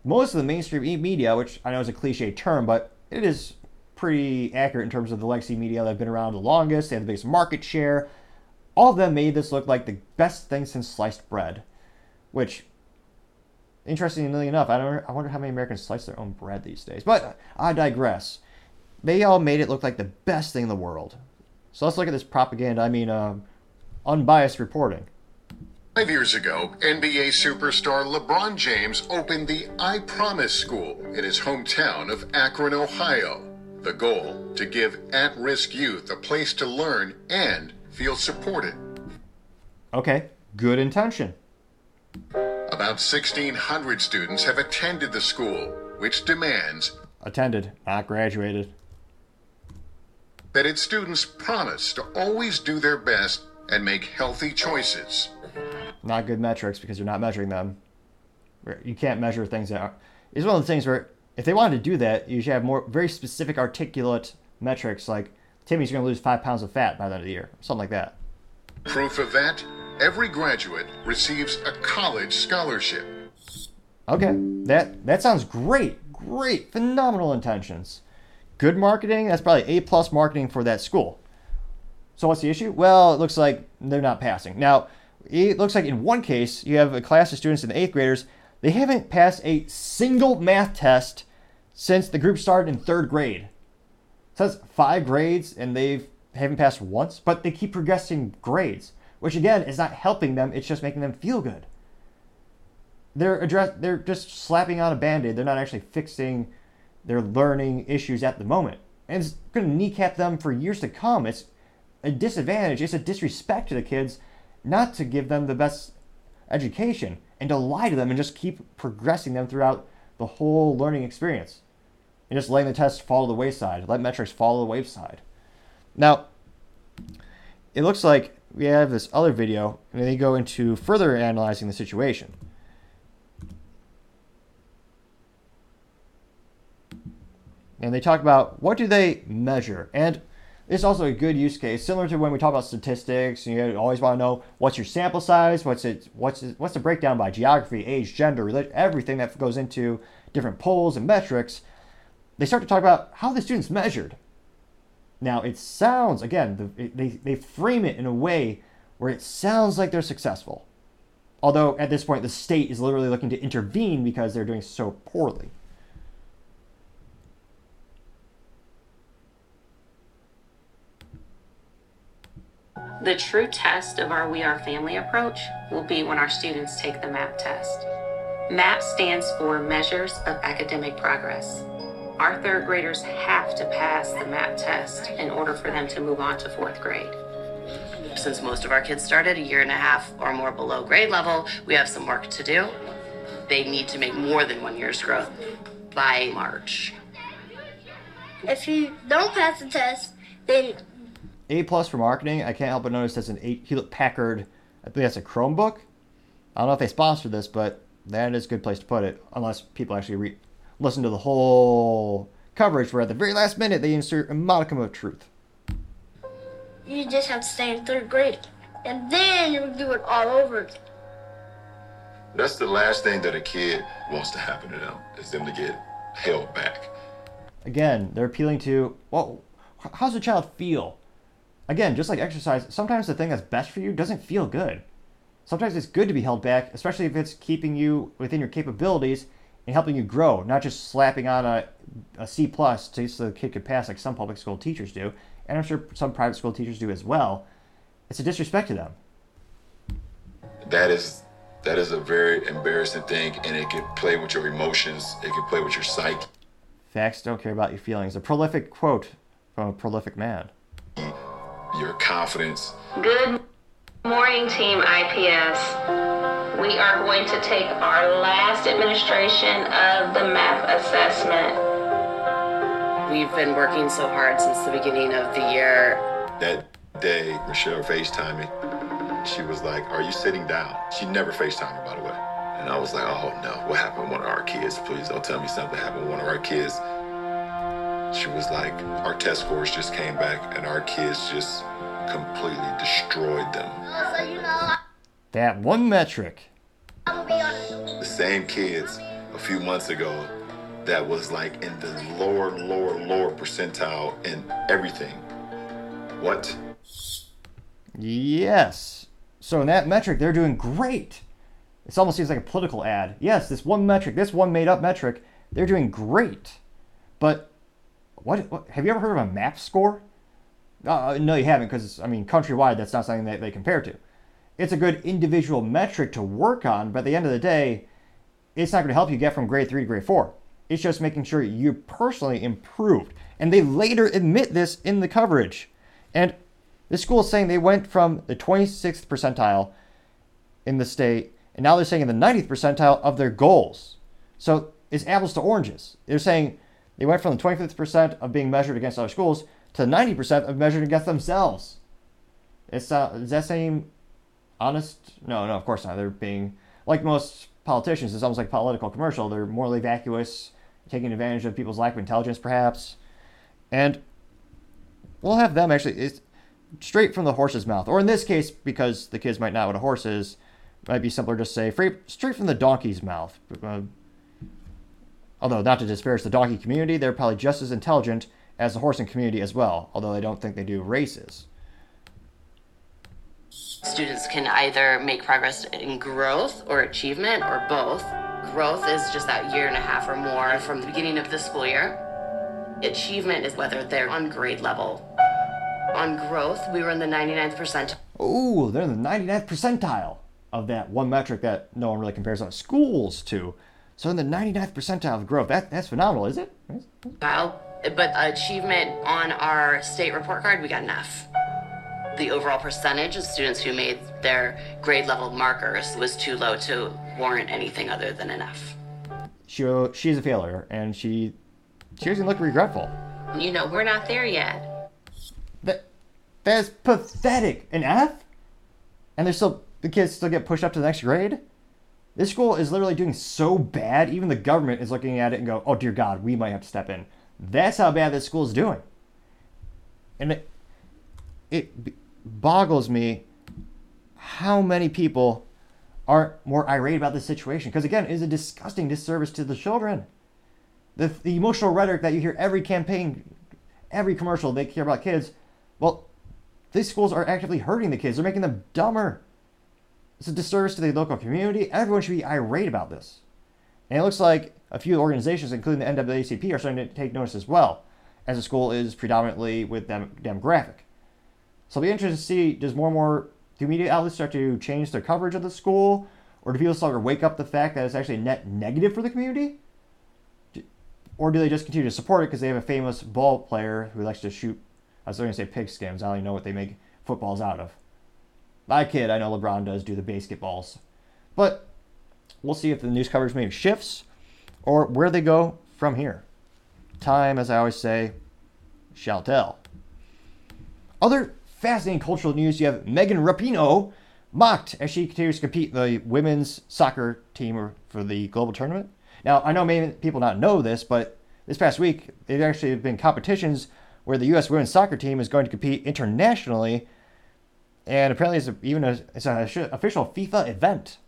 most of the mainstream media, which I know is a cliche term, but it is pretty accurate in terms of the legacy media that have been around the longest. They have the biggest market share. All of them made this look like the best thing since sliced bread, which Interestingly enough, I don't. I wonder how many Americans slice their own bread these days. But I digress. They all made it look like the best thing in the world. So let's look at this propaganda. I mean, um, unbiased reporting. Five years ago, NBA superstar LeBron James opened the I Promise School in his hometown of Akron, Ohio. The goal to give at risk youth a place to learn and feel supported. Okay, good intention. About 1,600 students have attended the school, which demands Attended, not graduated. that its students promise to always do their best and make healthy choices. Not good metrics because you're not measuring them. You can't measure things that are. It's one of the things where if they wanted to do that, you should have more very specific, articulate metrics like Timmy's going to lose five pounds of fat by the end of the year, something like that. Proof of that? Every graduate receives a college scholarship. Okay, that that sounds great, great, phenomenal intentions. Good marketing. That's probably A plus marketing for that school. So what's the issue? Well, it looks like they're not passing. Now, it looks like in one case you have a class of students in the eighth graders. They haven't passed a single math test since the group started in third grade. So that's five grades, and they haven't passed once. But they keep progressing grades, which again is not helping them. It's just making them feel good. They're address they're just slapping on a band-aid. They're not actually fixing their learning issues at the moment. And it's going to kneecap them for years to come. It's a disadvantage it's a disrespect to the kids not to give them the best education and to lie to them and just keep progressing them throughout the whole learning experience. And just letting the tests fall to the wayside let metrics fall to the wayside. Now it looks like we have this other video and they go into further analyzing the situation. And they talk about what do they measure? And it's also a good use case similar to when we talk about statistics you always want to know what's your sample size? What's it what's it, what's the breakdown by geography age gender everything that goes into different polls and metrics. They start to talk about how the students measured now it sounds again the, they, they frame it in a way where it sounds like they're successful although at this point the state is literally looking to intervene because they're doing so poorly The true test of our We Are Family approach will be when our students take the MAP test. MAP stands for Measures of Academic Progress. Our third graders have to pass the MAP test in order for them to move on to fourth grade. Since most of our kids started a year and a half or more below grade level, we have some work to do. They need to make more than one year's growth by March. If you don't pass the test, then A plus for marketing. I can't help but notice that's an eight Hewlett Packard. I think that's a Chromebook. I don't know if they sponsored this, but that is a good place to put it. Unless people actually re- listen to the whole coverage, where at the very last minute they insert a modicum of truth. you just have to stay in third grade. And then you'll do it all over again. That's the last thing that a kid wants to happen to them is them to get held back. Again, they're appealing to well, how's the child feel? Again, just like exercise, sometimes the thing that's best for you doesn't feel good. Sometimes it's good to be held back, especially if it's keeping you within your capabilities and helping you grow, not just slapping on a, a C plus to so the kid could pass like some public school teachers do, and I'm sure some private school teachers do as well. It's a disrespect to them. That is that is a very embarrassing thing and it can play with your emotions, it can play with your psyche, Facts don't care about your feelings. A prolific quote from a prolific man. your confidence. Good morning, Team IPS. We are going to take our last administration of the MAP assessment. We've been working so hard since the beginning of the year. That day, Michelle FaceTimed me. She was like, Are you sitting down? She never FaceTimed me, by the way. And I was like, Oh no, what happened to one of our kids? Please don't tell me something happened to one of our kids. She was like, Our test scores just came back and our kids just completely destroyed them. So you know, That one metric. I'm gonna be honest. The same kids a few months ago that was like in the lower, lower, lower percentile in everything. What? Yes. So in that metric, they're doing great. It almost seems like a political ad. Yes, this one metric, this one made up metric, they're doing great. But what, what have you ever heard of a map score? Uh, no, you haven't, because I mean, countrywide, that's not something that they compare to. It's a good individual metric to work on, but at the end of the day, it's not going to help you get from grade three to grade four. It's just making sure you personally improved. And they later admit this in the coverage. And the school is saying they went from the 26th percentile in the state, and now they're saying in the 90th percentile of their goals. So it's apples to oranges. They're saying they went from the 25th percent of being measured against other schools to 90% of measured against themselves. It's uh, does that seem honest? No, no, of course not. They're being like most politicians. It's almost like political commercial. They're morally vacuous, taking advantage of people's lack of intelligence, perhaps. And we'll have them actually. It's straight from the horse's mouth, or in this case, because the kids might not know what a horse is, might be simpler to say straight from the donkey's mouth. Uh, although not to disparage the donkey community, they're probably just as intelligent as the horsing community as well, although I don't think they do races. Students can either make progress in growth or achievement or both. Growth is just that year and a half or more from the beginning of the school year. Achievement is whether they're on grade level. On growth, we were in the 99th percentile. Oh, they're in the 99th percentile of that one metric that no one really compares other schools to. So in the 99th percentile of growth, that, that's phenomenal, is it? Kyle, but achievement on our state report card, we got enough. The overall percentage of students who made their grade level markers was too low to warrant anything other than enough. She, she's a failure, and she she doesn't look regretful. You know, we're not there yet. That that's pathetic. An F, and they're still the kids still get pushed up to the next grade. This school is literally doing so bad. Even the government is looking at it and go, "Oh dear God, we might have to step in." That's how bad this school is doing. And it, it boggles me how many people aren't more irate about this situation. Because again, it is a disgusting disservice to the children. The, the emotional rhetoric that you hear every campaign, every commercial, they care about kids. Well, these schools are actively hurting the kids. They're making them dumber. It's a disservice to the local community. Everyone should be irate about this. And it looks like a few organizations, including the NAACP, are starting to take notice as well, as the school is predominantly with them demographic. So it'll be interesting to see does more and more do media outlets start to change their coverage of the school, or do people start to wake up the fact that it's actually a net negative for the community? Or do they just continue to support it because they have a famous ball player who likes to shoot? I was going to say pig skins. I don't even know what they make footballs out of. I kid. I know LeBron does do the basketballs, but we'll see if the news coverage maybe shifts or where they go from here. Time, as I always say, shall tell. Other fascinating cultural news you have Megan Rapinoe mocked as she continues to compete the women's soccer team for the global tournament. Now, I know maybe people not know this, but this past week, there actually have been competitions where the U.S. women's soccer team is going to compete internationally, and apparently it's a, even a, it's an official FIFA event.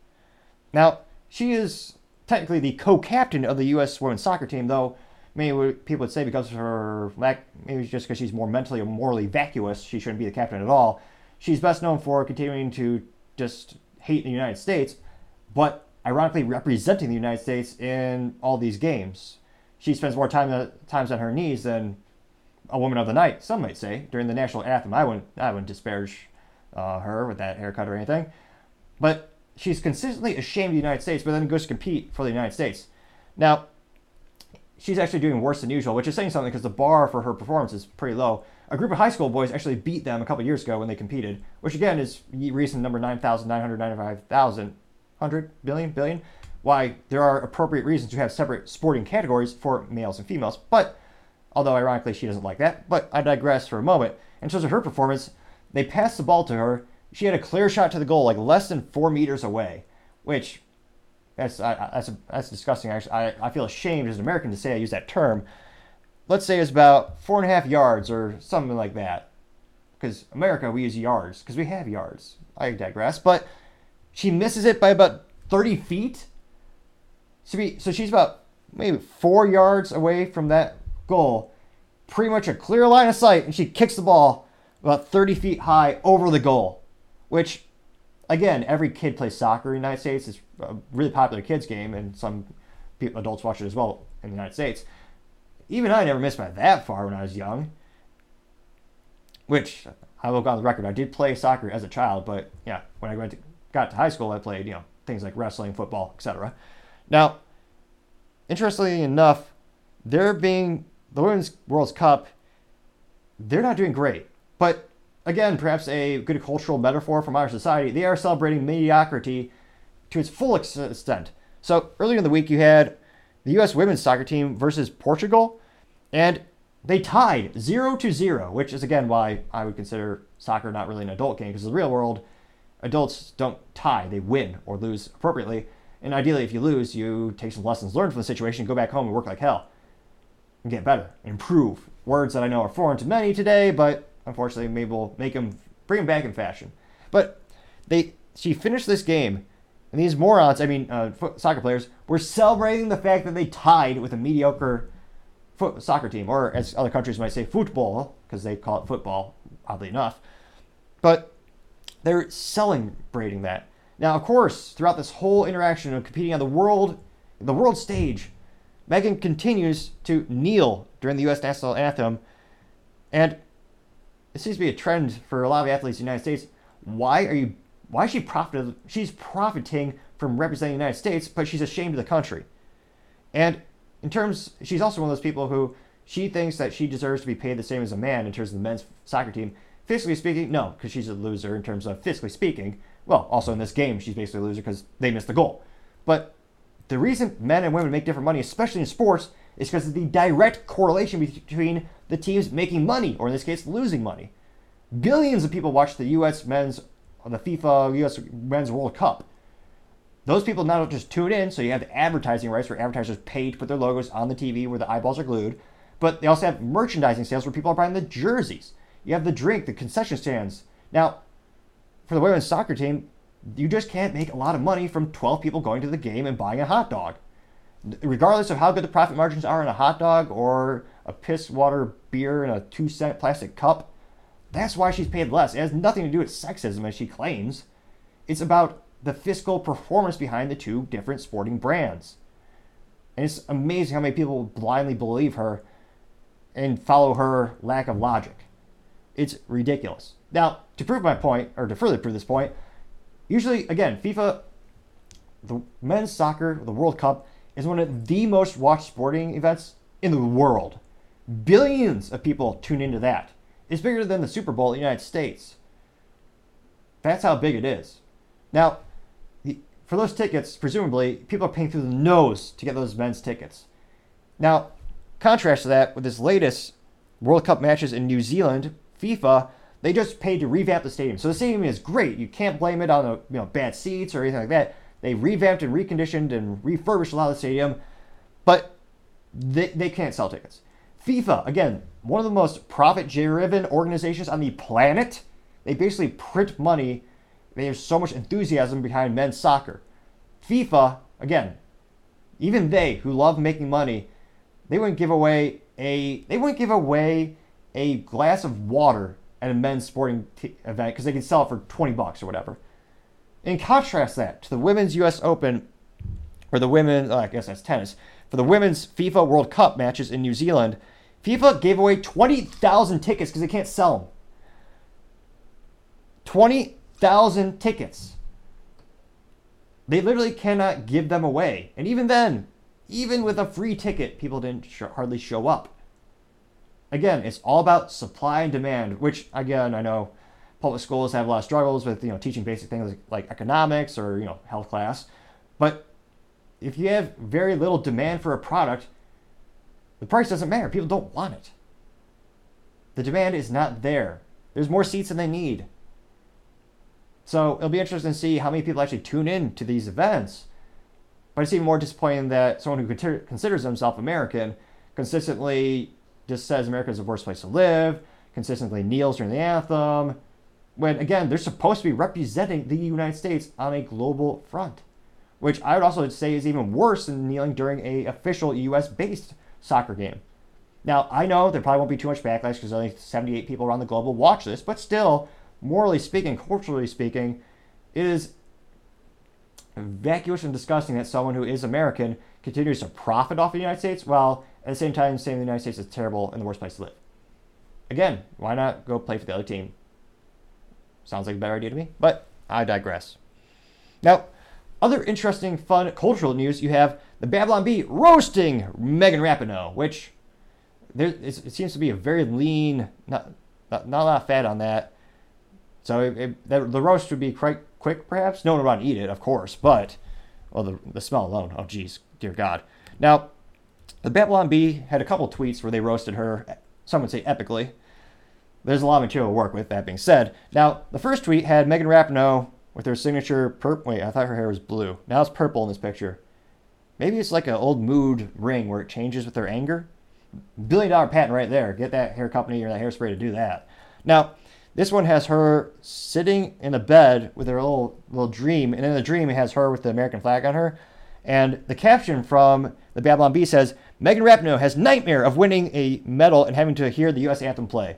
Now, she is technically the co-captain of the U.S. women's soccer team, though maybe people would say because of her lack, maybe just because she's more mentally or morally vacuous, she shouldn't be the captain at all. She's best known for continuing to just hate the United States, but ironically representing the United States in all these games. She spends more time times on her knees than a woman of the night, some might say, during the national anthem. I wouldn't I wouldn't disparage uh, her with that haircut or anything, but she's consistently ashamed of the United States, but then goes to compete for the United States. Now, she's actually doing worse than usual, which is saying something because the bar for her performance is pretty low. A group of high school boys actually beat them a couple years ago when they competed, which again is recent number 9,995,000, 100 billion, billion. Why there are appropriate reasons to have separate sporting categories for males and females, but although ironically she doesn't like that, but I digress for a moment. In terms of her performance, they passed the ball to her she had a clear shot to the goal, like less than four meters away, which that's I, that's that's disgusting. Actually, I, I feel ashamed as an American to say I use that term. Let's say it's about four and a half yards or something like that, because America we use yards because we have yards. I digress, but she misses it by about thirty feet. So, be, so she's about maybe four yards away from that goal, pretty much a clear line of sight, and she kicks the ball about 30 feet high over the goal which again, every kid plays soccer in the United States. It's a really popular kids game, and some people, adults watch it as well in the United States. Even I never missed by that far when I was young. Which I will go on the record. I did play soccer as a child, but yeah, when I went to, got to high school, I played you know things like wrestling, football, etc. Now, interestingly enough, they're being the Women's World Cup. They're not doing great, but again, perhaps a good cultural metaphor from our society. They are celebrating mediocrity to its full extent. So earlier in the week, you had the U.S. women's soccer team versus Portugal, and they tied zero to zero, which is again why I would consider soccer not really an adult game because in the real world, adults don't tie; they win or lose appropriately. And ideally, if you lose, you take some lessons learned from the situation, go back home and work like hell, and get better, improve. Words that I know are foreign to many today, but unfortunately, maybe we'll make them bring them back in fashion. But they she finished this game and these morons, I mean, uh, soccer players, were celebrating the fact that they tied with a mediocre soccer team, or as other countries might say, football, because they call it football, oddly enough. But they're celebrating that. Now, of course, throughout this whole interaction of competing on the world, the world stage, Megan continues to kneel during the U.S. national anthem, and it seems to be a trend for a lot of athletes in the United States. Why are you why she profited? She's profiting from representing the United States, but she's ashamed of the country. And in terms, she's also one of those people who she thinks that she deserves to be paid the same as a man in terms of the men's soccer team. Fiscally speaking, no, because she's a loser in terms of fiscally speaking. Well, also in this game, she's basically a loser because they missed the goal. But the reason men and women make different money, especially in sports, is because of the direct correlation between the teams making money, or in this case, losing money. Billions of people watch the U.S. men's the FIFA U.S. Men's World Cup. Those people now don't just tune in, so you have the advertising rights where advertisers pay to put their logos on the TV where the eyeballs are glued, but they also have merchandising sales where people are buying the jerseys. You have the drink, the concession stands. Now, for the women's soccer team, you just can't make a lot of money from 12 people going to the game and buying a hot dog. Regardless of how good the profit margins are in a hot dog or a piss water beer in a two cent plastic cup, that's why she's paid less. It has nothing to do with sexism, as she claims. It's about the fiscal performance behind the two different sporting brands. And it's amazing how many people blindly believe her and follow her lack of logic. It's ridiculous. Now, to prove my point, or to further prove this point, usually, again, FIFA, the men's soccer, the World Cup, is one of the most watched sporting events in the world. Billions of people tune into that is bigger than the Super Bowl in the United States. That's how big it is. Now, for those tickets, presumably, people are paying through the nose to get those men's tickets. Now, contrast to that with this latest World Cup matches in New Zealand, FIFA, they just paid to revamp the stadium. So the stadium is great. You can't blame it on the you know bad seats or anything like that. They revamped and reconditioned and refurbished a lot of the stadium, but they, they can't sell tickets. FIFA, again, one of the most profit driven organizations on the planet. They basically print money. There's so much enthusiasm behind men's soccer. FIFA, again, even they who love making money, they wouldn't give away a they wouldn't give away a glass of water at a men's sporting t- event because they can sell it for 20 bucks or whatever. In contrast that to the women's US Open or the women, oh, I guess that's tennis, for the women's FIFA World Cup matches in New Zealand, FIFA gave away 20,000 tickets because they can't sell them. 20,000 tickets. They literally cannot give them away. And even then, even with a free ticket, people didn't sh- hardly show up. Again, it's all about supply and demand, which again, I know public schools have a lot of struggles with, you know, teaching basic things like economics or, you know, health class. But if you have very little demand for a product, the price doesn't matter. People don't want it. The demand is not there. There's more seats than they need. So it'll be interesting to see how many people actually tune in to these events. But it's even more disappointing that someone who considers himself American consistently just says America is the worst place to live, consistently kneels during the anthem, when again, they're supposed to be representing the United States on a global front, which I would also say is even worse than kneeling during a official U.S. based soccer game. Now, I know there probably won't be too much backlash because only 78 people around the globe will watch this, but still, morally speaking, culturally speaking, it is vacuous and disgusting that someone who is American continues to profit off of the United States while at the same time saying the United States is terrible and the worst place to live. Again, why not go play for the other team? sounds like a better idea to me, but I digress. Now, other interesting, fun cultural news you have the Babylon Bee roasting Megan Rapinoe, which there it seems to be a very lean, not, not, not a lot of fat on that. So it, it, the, roast would be quite quick, perhaps. No one would want to eat it, of course, but well, the, the smell alone. Oh, geez, dear God. Now, the Babylon Bee had a couple tweets where they roasted her. Some would say epically. There's a lot of material to work with. That being said, now the first tweet had Megan Rapinoe with her signature purple. Wait, I thought her hair was blue. Now it's purple in this picture. Maybe it's like an old mood ring where it changes with her anger. Billion dollar patent right there. Get that hair company or that hairspray to do that. Now, this one has her sitting in a bed with her little little dream, and in the dream it has her with the American flag on her. And the caption from the Babylon Bee says, Megan Rapinoe has nightmare of winning a medal and having to hear the U.S. anthem play.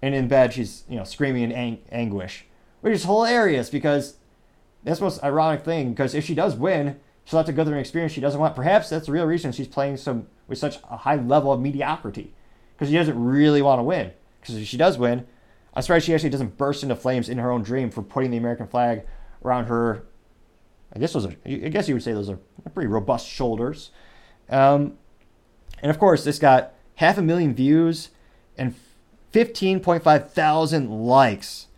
And in bed, she's you know screaming in ang- anguish, which is hilarious because that's the most ironic thing. Because if she does win, she'll have to go through an experience she doesn't want. Perhaps that's the real reason she's playing some with such a high level of mediocrity because she doesn't really want to win. Because if she does win, I'm surprised she actually doesn't burst into flames in her own dream for putting the American flag around her. I guess those are. I guess you would say those are pretty robust shoulders. Um, and of course, this got half a million views and 15.5 thousand likes.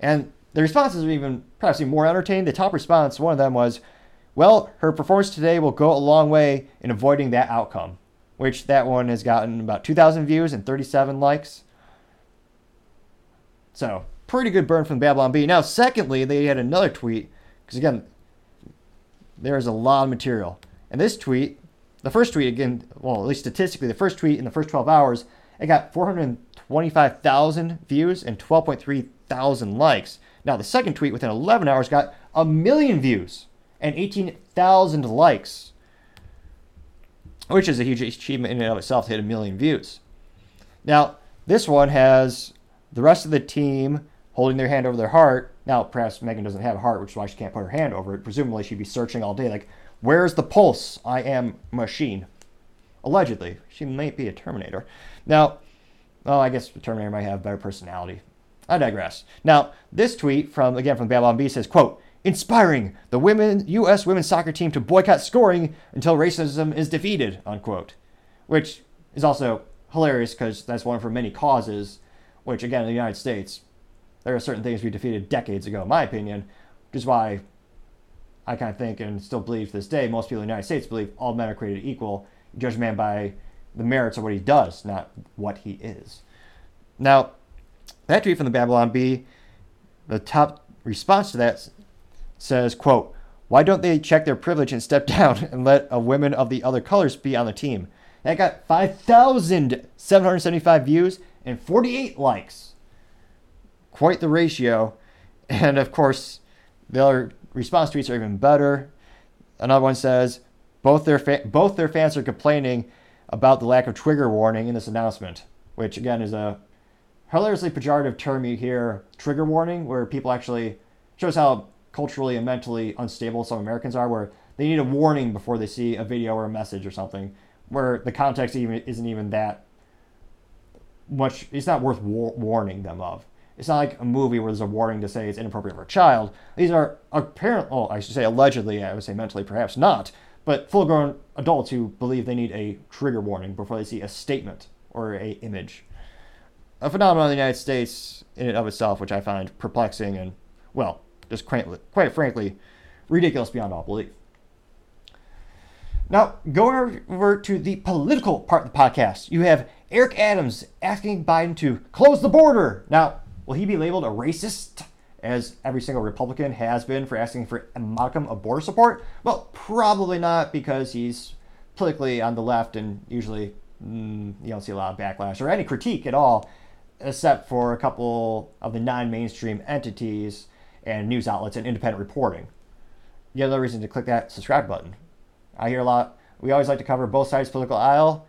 And the responses are even perhaps even more entertaining. The top response, one of them was, "Well, her performance today will go a long way in avoiding that outcome." Which that one has gotten about 2,000 views and 37 likes. So, pretty good burn from Babylon Bee. Now, secondly, they had another tweet, because again, there's a lot of material. And this tweet, the first tweet, again, well, at least statistically, the first tweet in the first 12 hours, it got 425,000 views and 12.3 thousand likes. Now, the second tweet within 11 hours got a million views and 18,000 likes, which is a huge achievement in and of itself to hit a million views. Now, this one has the rest of the team holding their hand over their heart. Now, perhaps Megan doesn't have a heart, which is why she can't put her hand over it. Presumably, she'd be searching all day, like, where's the pulse? I am machine. Allegedly. She might be a Terminator. Now, well, I guess the Terminator might have better personality. I digress. Now, this tweet from, again, from Babylon Bee says, quote, inspiring the women U.S. women's soccer team to boycott scoring until racism is defeated, unquote. Which is also hilarious because that's one of her many causes which again in the United States, there are certain things we defeated decades ago, in my opinion, which is why I kind of think and still believe to this day, most people in the United States believe all men are created equal. Judge a man by the merits of what he does, not what he is. Now, that tweet from the Babylon Bee, the top response to that says, quote, why don't they check their privilege and step down and let a woman of the other colors be on the team? That got 5,775 views and 48 likes. Quite the ratio. And of course, the other response tweets are even better. Another one says both their fa- both their fans are complaining about the lack of trigger warning in this announcement, which again is a hilariously pejorative term you hear trigger warning, where people actually shows how culturally and mentally unstable some Americans are, where they need a warning before they see a video or a message or something, where the context even isn't even that much. It's not worth war- warning them of. It's not like a movie where there's a warning to say it's inappropriate for a child. These are apparently, oh, I should say allegedly, I would say mentally, perhaps not, but full-grown adults who believe they need a trigger warning before they see a statement or a image. A phenomenon in the United States in and of itself, which I find perplexing and, well, just quite, quite frankly, ridiculous beyond all belief. Now, going over to the political part of the podcast, you have Eric Adams asking Biden to close the border. Now, will he be labeled a racist, as every single Republican has been for asking for a modicum of border support? Well, probably not, because he's politically on the left and usually mm, you don't see a lot of backlash or any critique at all, except for a couple of the non mainstream entities and news outlets and independent reporting. The other reason to click that subscribe button. I hear a lot. We always like to cover both sides political aisle,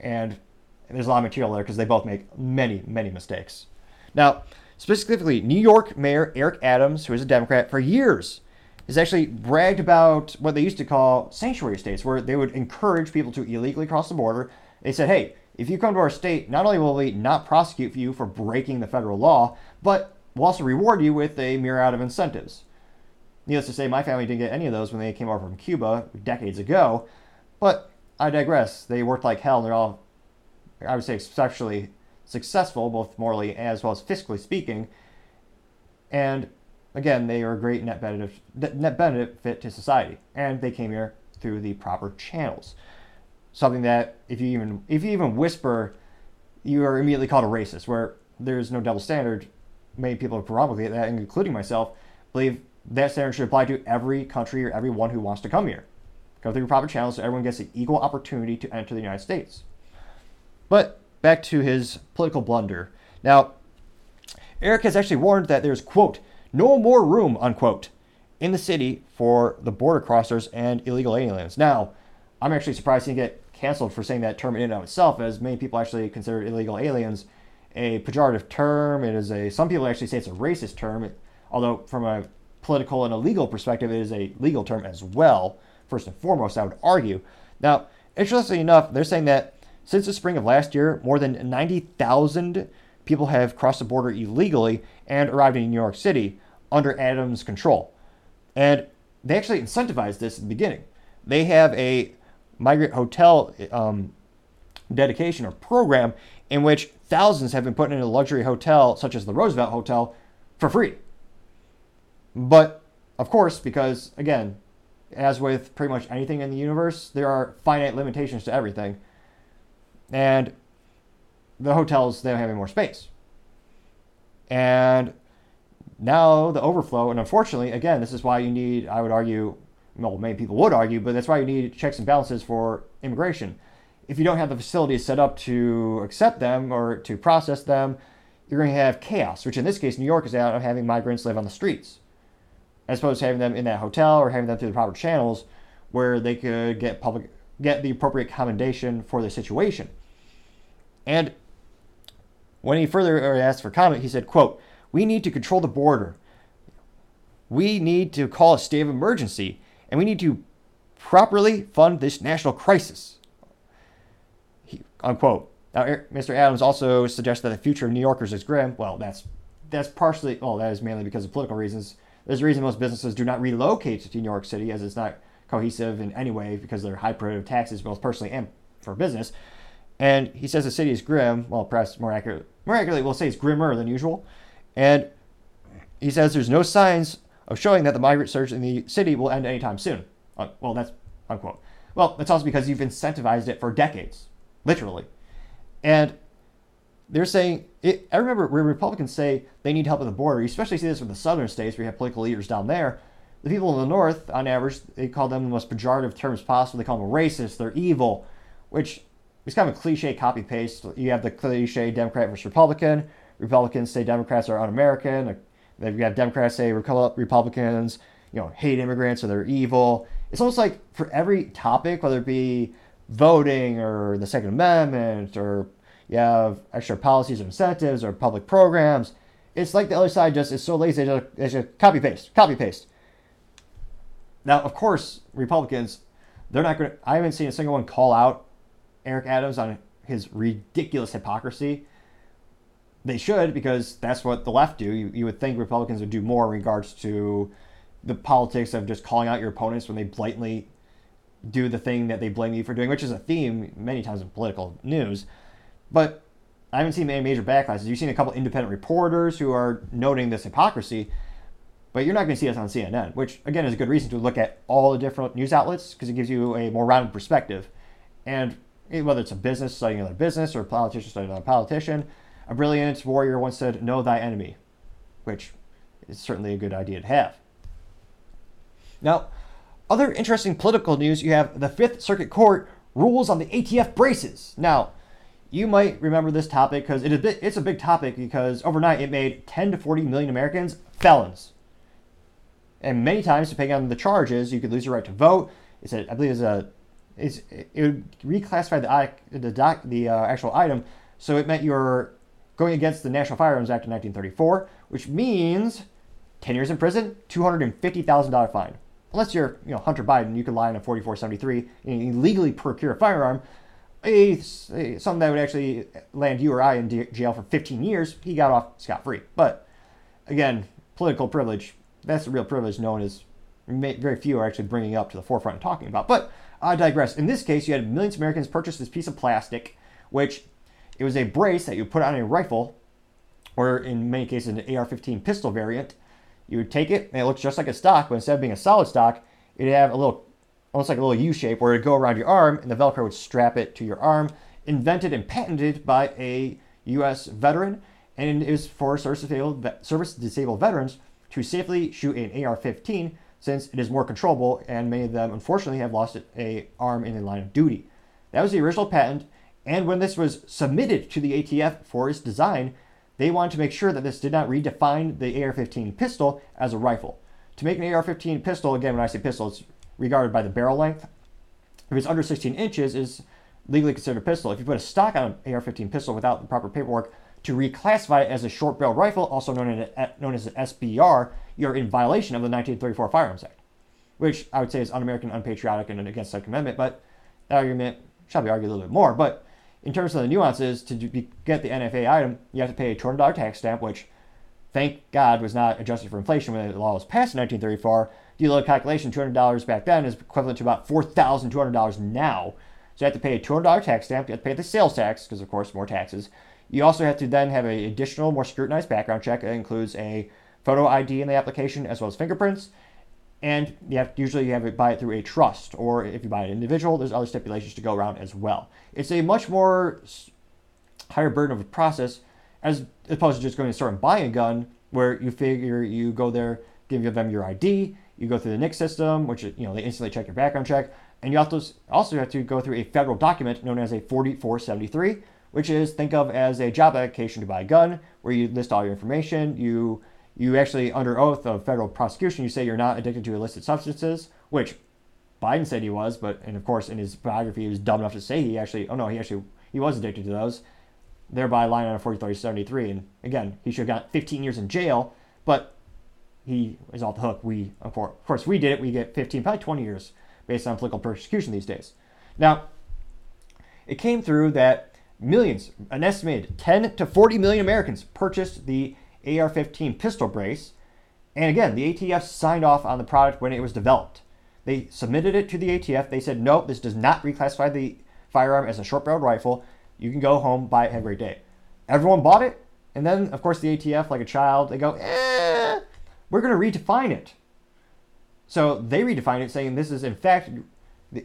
and there's a lot of material there because they both make many, many mistakes. Now, specifically, New York Mayor Eric Adams, who is a Democrat for years, has actually bragged about what they used to call sanctuary states, where they would encourage people to illegally cross the border. They said, hey, if you come to our state, not only will we not prosecute you for breaking the federal law, but we'll also reward you with a myriad of incentives. Needless to say, my family didn't get any of those when they came over from Cuba decades ago, but I digress. They worked like hell, and they're all, I would say, exceptionally successful, both morally as well as fiscally speaking. And again, they are a great net benefit, net benefit to society, and they came here through the proper channels. Something that, if you even if you even whisper, you are immediately called a racist. Where there's no double standard. Many people promulgate that, including myself, believe that standard should apply to every country or everyone who wants to come here. Go through proper channels so everyone gets an equal opportunity to enter the United States. But back to his political blunder. Now, Eric has actually warned that there's, quote, no more room, unquote, in the city for the border crossers and illegal aliens. Now, I'm actually surprised he didn't get canceled for saying that term in and of itself, as many people actually consider illegal aliens a pejorative term. It is a some people actually say it's a racist term, although from a political and a legal perspective, it is a legal term as well. First and foremost, I would argue. Now, interestingly enough, they're saying that since the spring of last year, more than 90,000 people have crossed the border illegally and arrived in New York City under Adams' control. And they actually incentivized this at the beginning. They have a migrant hotel um, dedication or program in which thousands have been put in a luxury hotel, such as the Roosevelt Hotel, for free. But of course, because again, as with pretty much anything in the universe, there are finite limitations to everything. And the hotels, they don't have any more space. And now the overflow, and unfortunately, again, this is why you need, I would argue, well, many people would argue, but that's why you need checks and balances for immigration. If you don't have the facilities set up to accept them or to process them, you're going to have chaos, which in this case, New York is out of having migrants live on the streets, as opposed to having them in that hotel or having them through the proper channels where they could get public get the appropriate commendation for the situation. And when he further asked for comment, he said, quote, we need to control the border. We need to call a state of emergency, and we need to properly fund this national crisis. He, unquote. Now, Mr. Adams also suggests that the future of New Yorkers is grim. Well, that's that's partially, well, that is mainly because of political reasons. There's a reason most businesses do not relocate to New York City, as it's not cohesive in any way because they're high prohibitive taxes, both personally and for business. And he says the city is grim. Well, perhaps more accurate, more accurately, we'll say it's grimmer than usual. And he says there's no signs of showing that the migrant surge in the city will end anytime soon. Uh, well, that's unquote. Well, that's also because you've incentivized it for decades, literally. And they're saying, it, I remember when Republicans say they need help at the border, you especially see this with the southern states where you have political leaders down there. The people in the north, on average, they call them the most pejorative terms possible. They call them racist, they're evil, which is kind of a cliche copy paste. You have the cliche Democrat versus Republican. Republicans say Democrats are un-American. Then you have Democrats say Republicans, you know, hate immigrants or they're evil. It's almost like for every topic, whether it be voting or the Second Amendment or you have extra policies or incentives or public programs, it's like the other side just is so lazy they just, they just copy paste, copy paste. Now, of course, Republicans, they're not going to, I haven't seen a single one call out Eric Adams on his ridiculous hypocrisy. They should because that's what the left do. You, you would think Republicans would do more in regards to the politics of just calling out your opponents when they blatantly do the thing that they blame you for doing, which is a theme many times in political news. But I haven't seen any major backlashes. You've seen a couple independent reporters who are noting this hypocrisy, but you're not going to see us on CNN, which again is a good reason to look at all the different news outlets because it gives you a more rounded perspective. And eh, whether it's a business studying another business or a politician studying another politician, a brilliant warrior once said, Know thy enemy, which is certainly a good idea to have. Now, other interesting political news you have the Fifth Circuit Court rules on the ATF braces. Now, you might remember this topic because it it's a big topic because overnight it made 10 to 40 million Americans felons. And many times, depending on the charges, you could lose your right to vote. It's a, I believe it's a it's, it would reclassify the the doc, the uh, actual item, so it meant you were going against the National Firearms Act of 1934, which means 10 years in prison, $250,000 fine. Unless you're, you know, Hunter Biden, you could lie on a 4473 and illegally procure a firearm. A, a, something that would actually land you or I in jail for 15 years, he got off scot free. But again, political privilege, that's a real privilege known as very few are actually bringing up to the forefront and talking about. But I digress. In this case, you had millions of Americans purchase this piece of plastic, which it was a brace that you put on a rifle, or in many cases, an AR-15 pistol variant. You would take it, and it looks just like a stock, but instead of being a solid stock, it'd have a little, almost like a little U shape, where it'd go around your arm, and the Velcro would strap it to your arm. Invented and patented by a U.S. veteran, and it is for service-disabled, service-disabled veterans to safely shoot an AR-15 since it is more controllable, and many of them unfortunately have lost a arm in the line of duty. That was the original patent, and when this was submitted to the ATF for its design, they wanted to make sure that this did not redefine the AR-15 pistol as a rifle. To make an AR-15 pistol, again, when I say pistol, it's regarded by the barrel length. If it's under 16 inches, is legally considered a pistol. If you put a stock on an AR-15 pistol without the proper paperwork to reclassify it as a short-barreled rifle, also known as, uh, known as an SBR, you're in violation of the 1934 Firearms Act, which I would say is un-American, unpatriotic, and against Second Amendment. But that argument shall be argued a little bit more. But in terms of the nuances, to get the NFA item, you have to pay a $200 tax stamp, which, thank God, was not adjusted for inflation when the law was passed in 1934. Do little calculation, $200 back then is equivalent to about $4,200 now. So you have to pay a $200 tax stamp. You have to pay the sales tax, because of course more taxes. You also have to then have an additional, more scrutinized background check. That includes a photo ID in the application as well as fingerprints. And you have usually you have to buy it through a trust, or if you buy an individual, there's other stipulations to go around as well. It's a much more higher burden of a process as opposed to just going to store and buying a gun, where you figure you go there, give them your ID, you go through the NICS system, which you know they instantly check your background check, and you also also have to go through a federal document known as a 4473, which is think of as a job application to buy a gun, where you list all your information, you you actually, under oath of federal prosecution, you say you're not addicted to illicit substances, which Biden said he was, but and of course in his biography he was dumb enough to say he actually, oh no, he actually he was addicted to those, thereby lying on a 4373. And again, he should have got 15 years in jail, but he is off the hook. We, of course, we did it. We get 15, probably 20 years based on political persecution these days. Now, it came through that millions, an estimated 10 to 40 million Americans purchased the AR 15 pistol brace. And again, the ATF signed off on the product when it was developed. They submitted it to the ATF. They said, no, this does not reclassify the firearm as a short barreled rifle. You can go home, buy it, have a great day. Everyone bought it. And then, of course, the ATF, like a child, they go, eh, we're going to redefine it. So they redefine it, saying this is, in fact,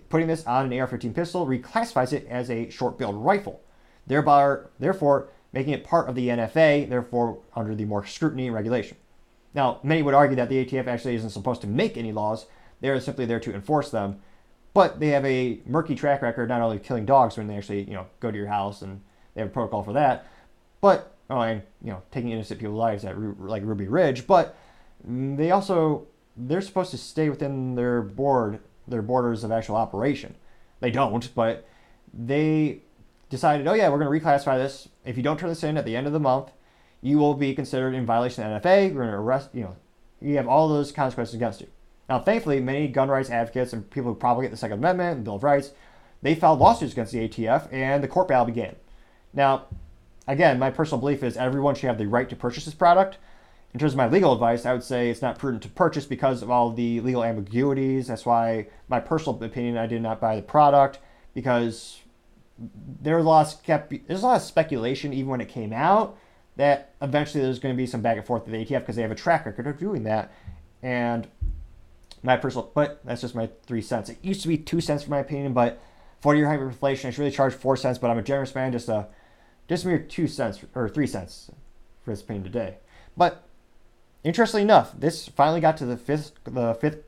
putting this on an AR 15 pistol reclassifies it as a short barreled rifle, thereby, therefore making it part of the NFA, therefore under the more scrutiny and regulation. Now, many would argue that the ATF actually isn't supposed to make any laws, they're simply there to enforce them. But they have a murky track record, not only killing dogs when they actually, you know, go to your house and they have a protocol for that, but, oh, and, you know, taking innocent people's lives at like Ruby Ridge, but they also, they're supposed to stay within their board, their borders of actual operation. They don't, but they decided, oh yeah, we're going to reclassify this. If you don't turn this in at the end of the month, you will be considered in violation of NFA. We're going to arrest, you know, you have all those consequences against you. Now, thankfully, many gun rights advocates and people who propagate the Second Amendment and Bill of Rights, they filed lawsuits against the ATF, and the court battle began. Now, again, my personal belief is everyone should have the right to purchase this product. In terms of my legal advice, I would say it's not prudent to purchase because of all the legal ambiguities. That's why, my personal opinion, I did not buy the product because there was a lot of there's a lot of speculation even when it came out that eventually there's going to be some back and forth with the ATF because they have a track record of doing that. And my personal, but that's just my three cents. It used to be two cents for my opinion, but 40 year hyperinflation, I should really charge four cents, but I'm a generous man, just a just mere two cents or three cents for this opinion today. But interestingly enough, this finally got to the fifth the fifth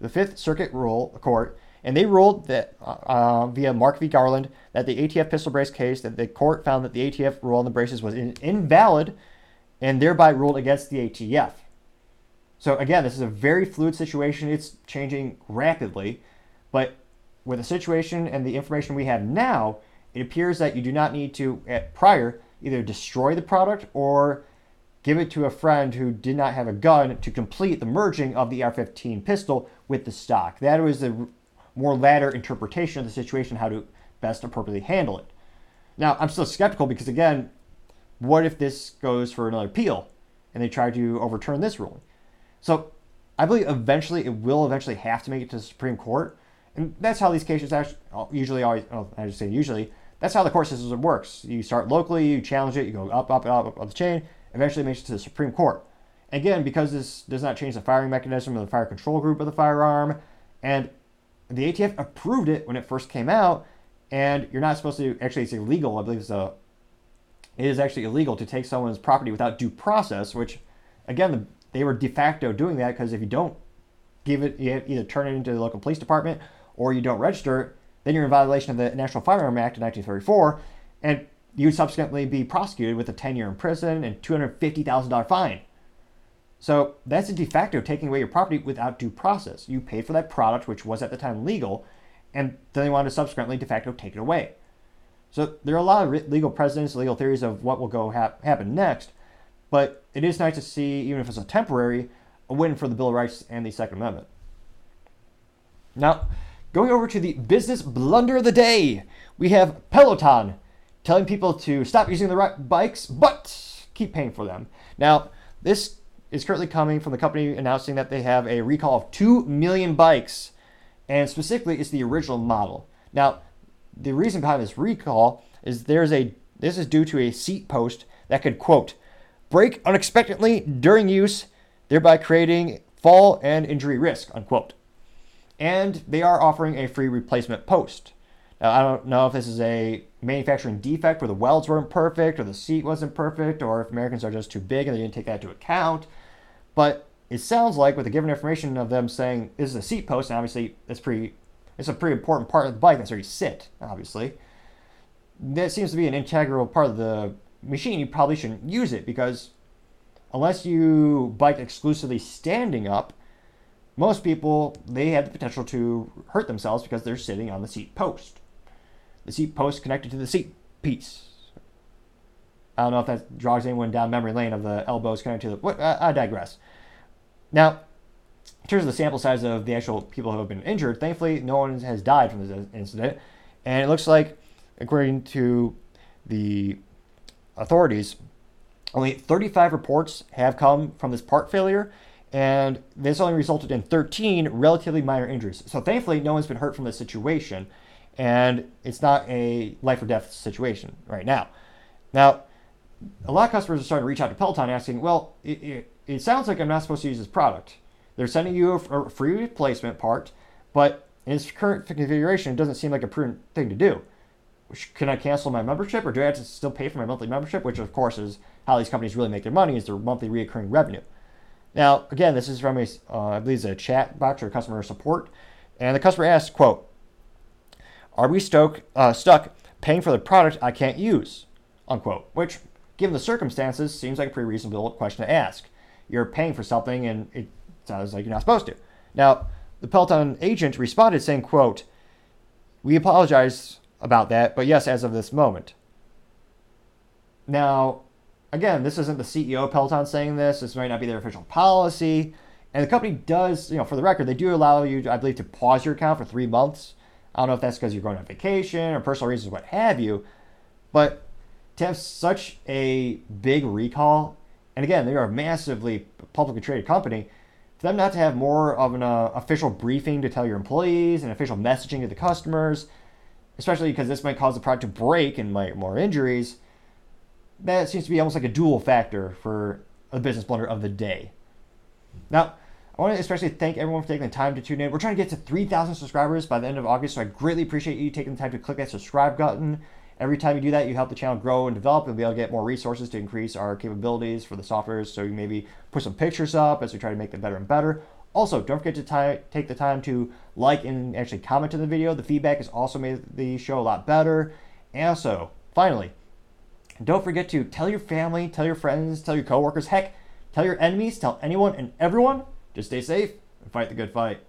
the Fifth Circuit rule court and they ruled that uh, uh via Mock v. Garland that the ATF pistol brace case that the court found that the ATF rule on the braces was in, invalid, and thereby ruled against the ATF. So again, this is a very fluid situation. It's changing rapidly, but with the situation and the information we have now, it appears that you do not need to at prior either destroy the product or give it to a friend who did not have a gun to complete the merging of the AR-15 pistol with the stock. That was the more latter interpretation of the situation, how to best appropriately handle it. Now, I'm still skeptical because, again, what if this goes for another appeal? and they try to overturn this ruling. So I believe eventually it will eventually have to make it to the Supreme Court, and that's how these cases actually usually always. Oh, I just say usually. That's how the court system works. You start locally, you challenge it, you go up, up, up, up, up the chain, eventually makes it to the Supreme Court. Again, because this does not change the firing mechanism of the fire control group of the firearm, and the ATF approved it when it first came out, and you're not supposed to actually it's illegal. I believe it's a it is actually illegal to take someone's property without due process, which again they were de facto doing that because if you don't give it, you either turn it into the local police department or you don't register it, then you're in violation of the National Firearm Act of 1934, and you would subsequently be prosecuted with a 10 year in prison and $250,000 fine. So that's a de facto taking away your property without due process. You paid for that product, which was at the time legal, and then they wanted to subsequently de facto take it away. So there are a lot of legal precedents, legal theories of what will go hap- happen next, but it is nice to see, even if it's a temporary, a win for the Bill of Rights and the Second Amendment. Now, going over to the business blunder of the day, we have Peloton telling people to stop using the right bikes, but keep paying for them. Now, this is currently coming from the company announcing that they have a recall of 2 million bikes, and specifically, it's the original model. Now, the reason behind this recall is there's a this is due to a seat post that could quote break unexpectedly during use, thereby creating fall and injury risk unquote. And they are offering a free replacement post. Now I don't know if this is a manufacturing defect where the welds weren't perfect or the seat wasn't perfect or if Americans are just too big and they didn't take that into account. But it sounds like with the given information of them saying this is a seat post, and obviously it's pretty it's a pretty important part of the bike. That's where you sit, obviously. That seems to be an integral part of the machine. You probably shouldn't use it because unless you bike exclusively standing up, most people they have the potential to hurt themselves because they're sitting on the seat post. The seat post connected to the seat piece. I don't know if that draws anyone down memory lane of the elbows connected to the. What, I digress. Now, in terms of the sample size of the actual people who have been injured, thankfully no one has died from this incident. And it looks like, according to the authorities, only 35 reports have come from this part failure, and this only resulted in 13 relatively minor injuries. So thankfully, no one's been hurt from this situation, and it's not a life or death situation right now. Now, a lot of customers are starting to reach out to Peloton asking, well, it, it, it sounds like I'm not supposed to use this product. They're sending you a, free replacement part, but in its current configuration, it doesn't seem like a prudent thing to do. Can I cancel my membership, or do I have to still pay for my monthly membership? Which, of course, is how these companies really make their money is their monthly recurring revenue. Now, again, this is from a, uh, I believe, it's a chat box or customer support, and the customer asks, "quote Are we stoke, uh, stuck paying for the product I can't use?" Unquote. Which, given the circumstances, seems like a pretty reasonable question to ask. You're paying for something, and it Sounds like you're not supposed to. Now, the Peloton agent responded saying, quote, We apologize about that, but yes, as of this moment. Now, again, this isn't the CEO of Peloton saying this. This might not be their official policy. And the company does, you know, for the record, they do allow you, I believe, to pause your account for three months. I don't know if that's because you're going on vacation or personal reasons, what have you. But to have such a big recall, and again, they are a massively publicly traded company, for them not to have more of an uh, official briefing to tell your employees and official messaging to the customers, especially because this might cause the product to break and might more injuries, that seems to be almost like a dual factor for a business blunder of the day. Now, I want to especially thank everyone for taking the time to tune in. We're trying to get to 3,000 subscribers by the end of August, so I greatly appreciate you taking the time to click that subscribe button Every time you do that, you help the channel grow and develop and be able to get more resources to increase our capabilities for the softwares. So you maybe put some pictures up as we try to make them better and better. Also, don't forget to t- take the time to like and actually comment to the video. The feedback has also made the show a lot better. And also, finally, don't forget to tell your family, tell your friends, tell your coworkers, heck, tell your enemies, tell anyone and everyone to stay safe and fight the good fight.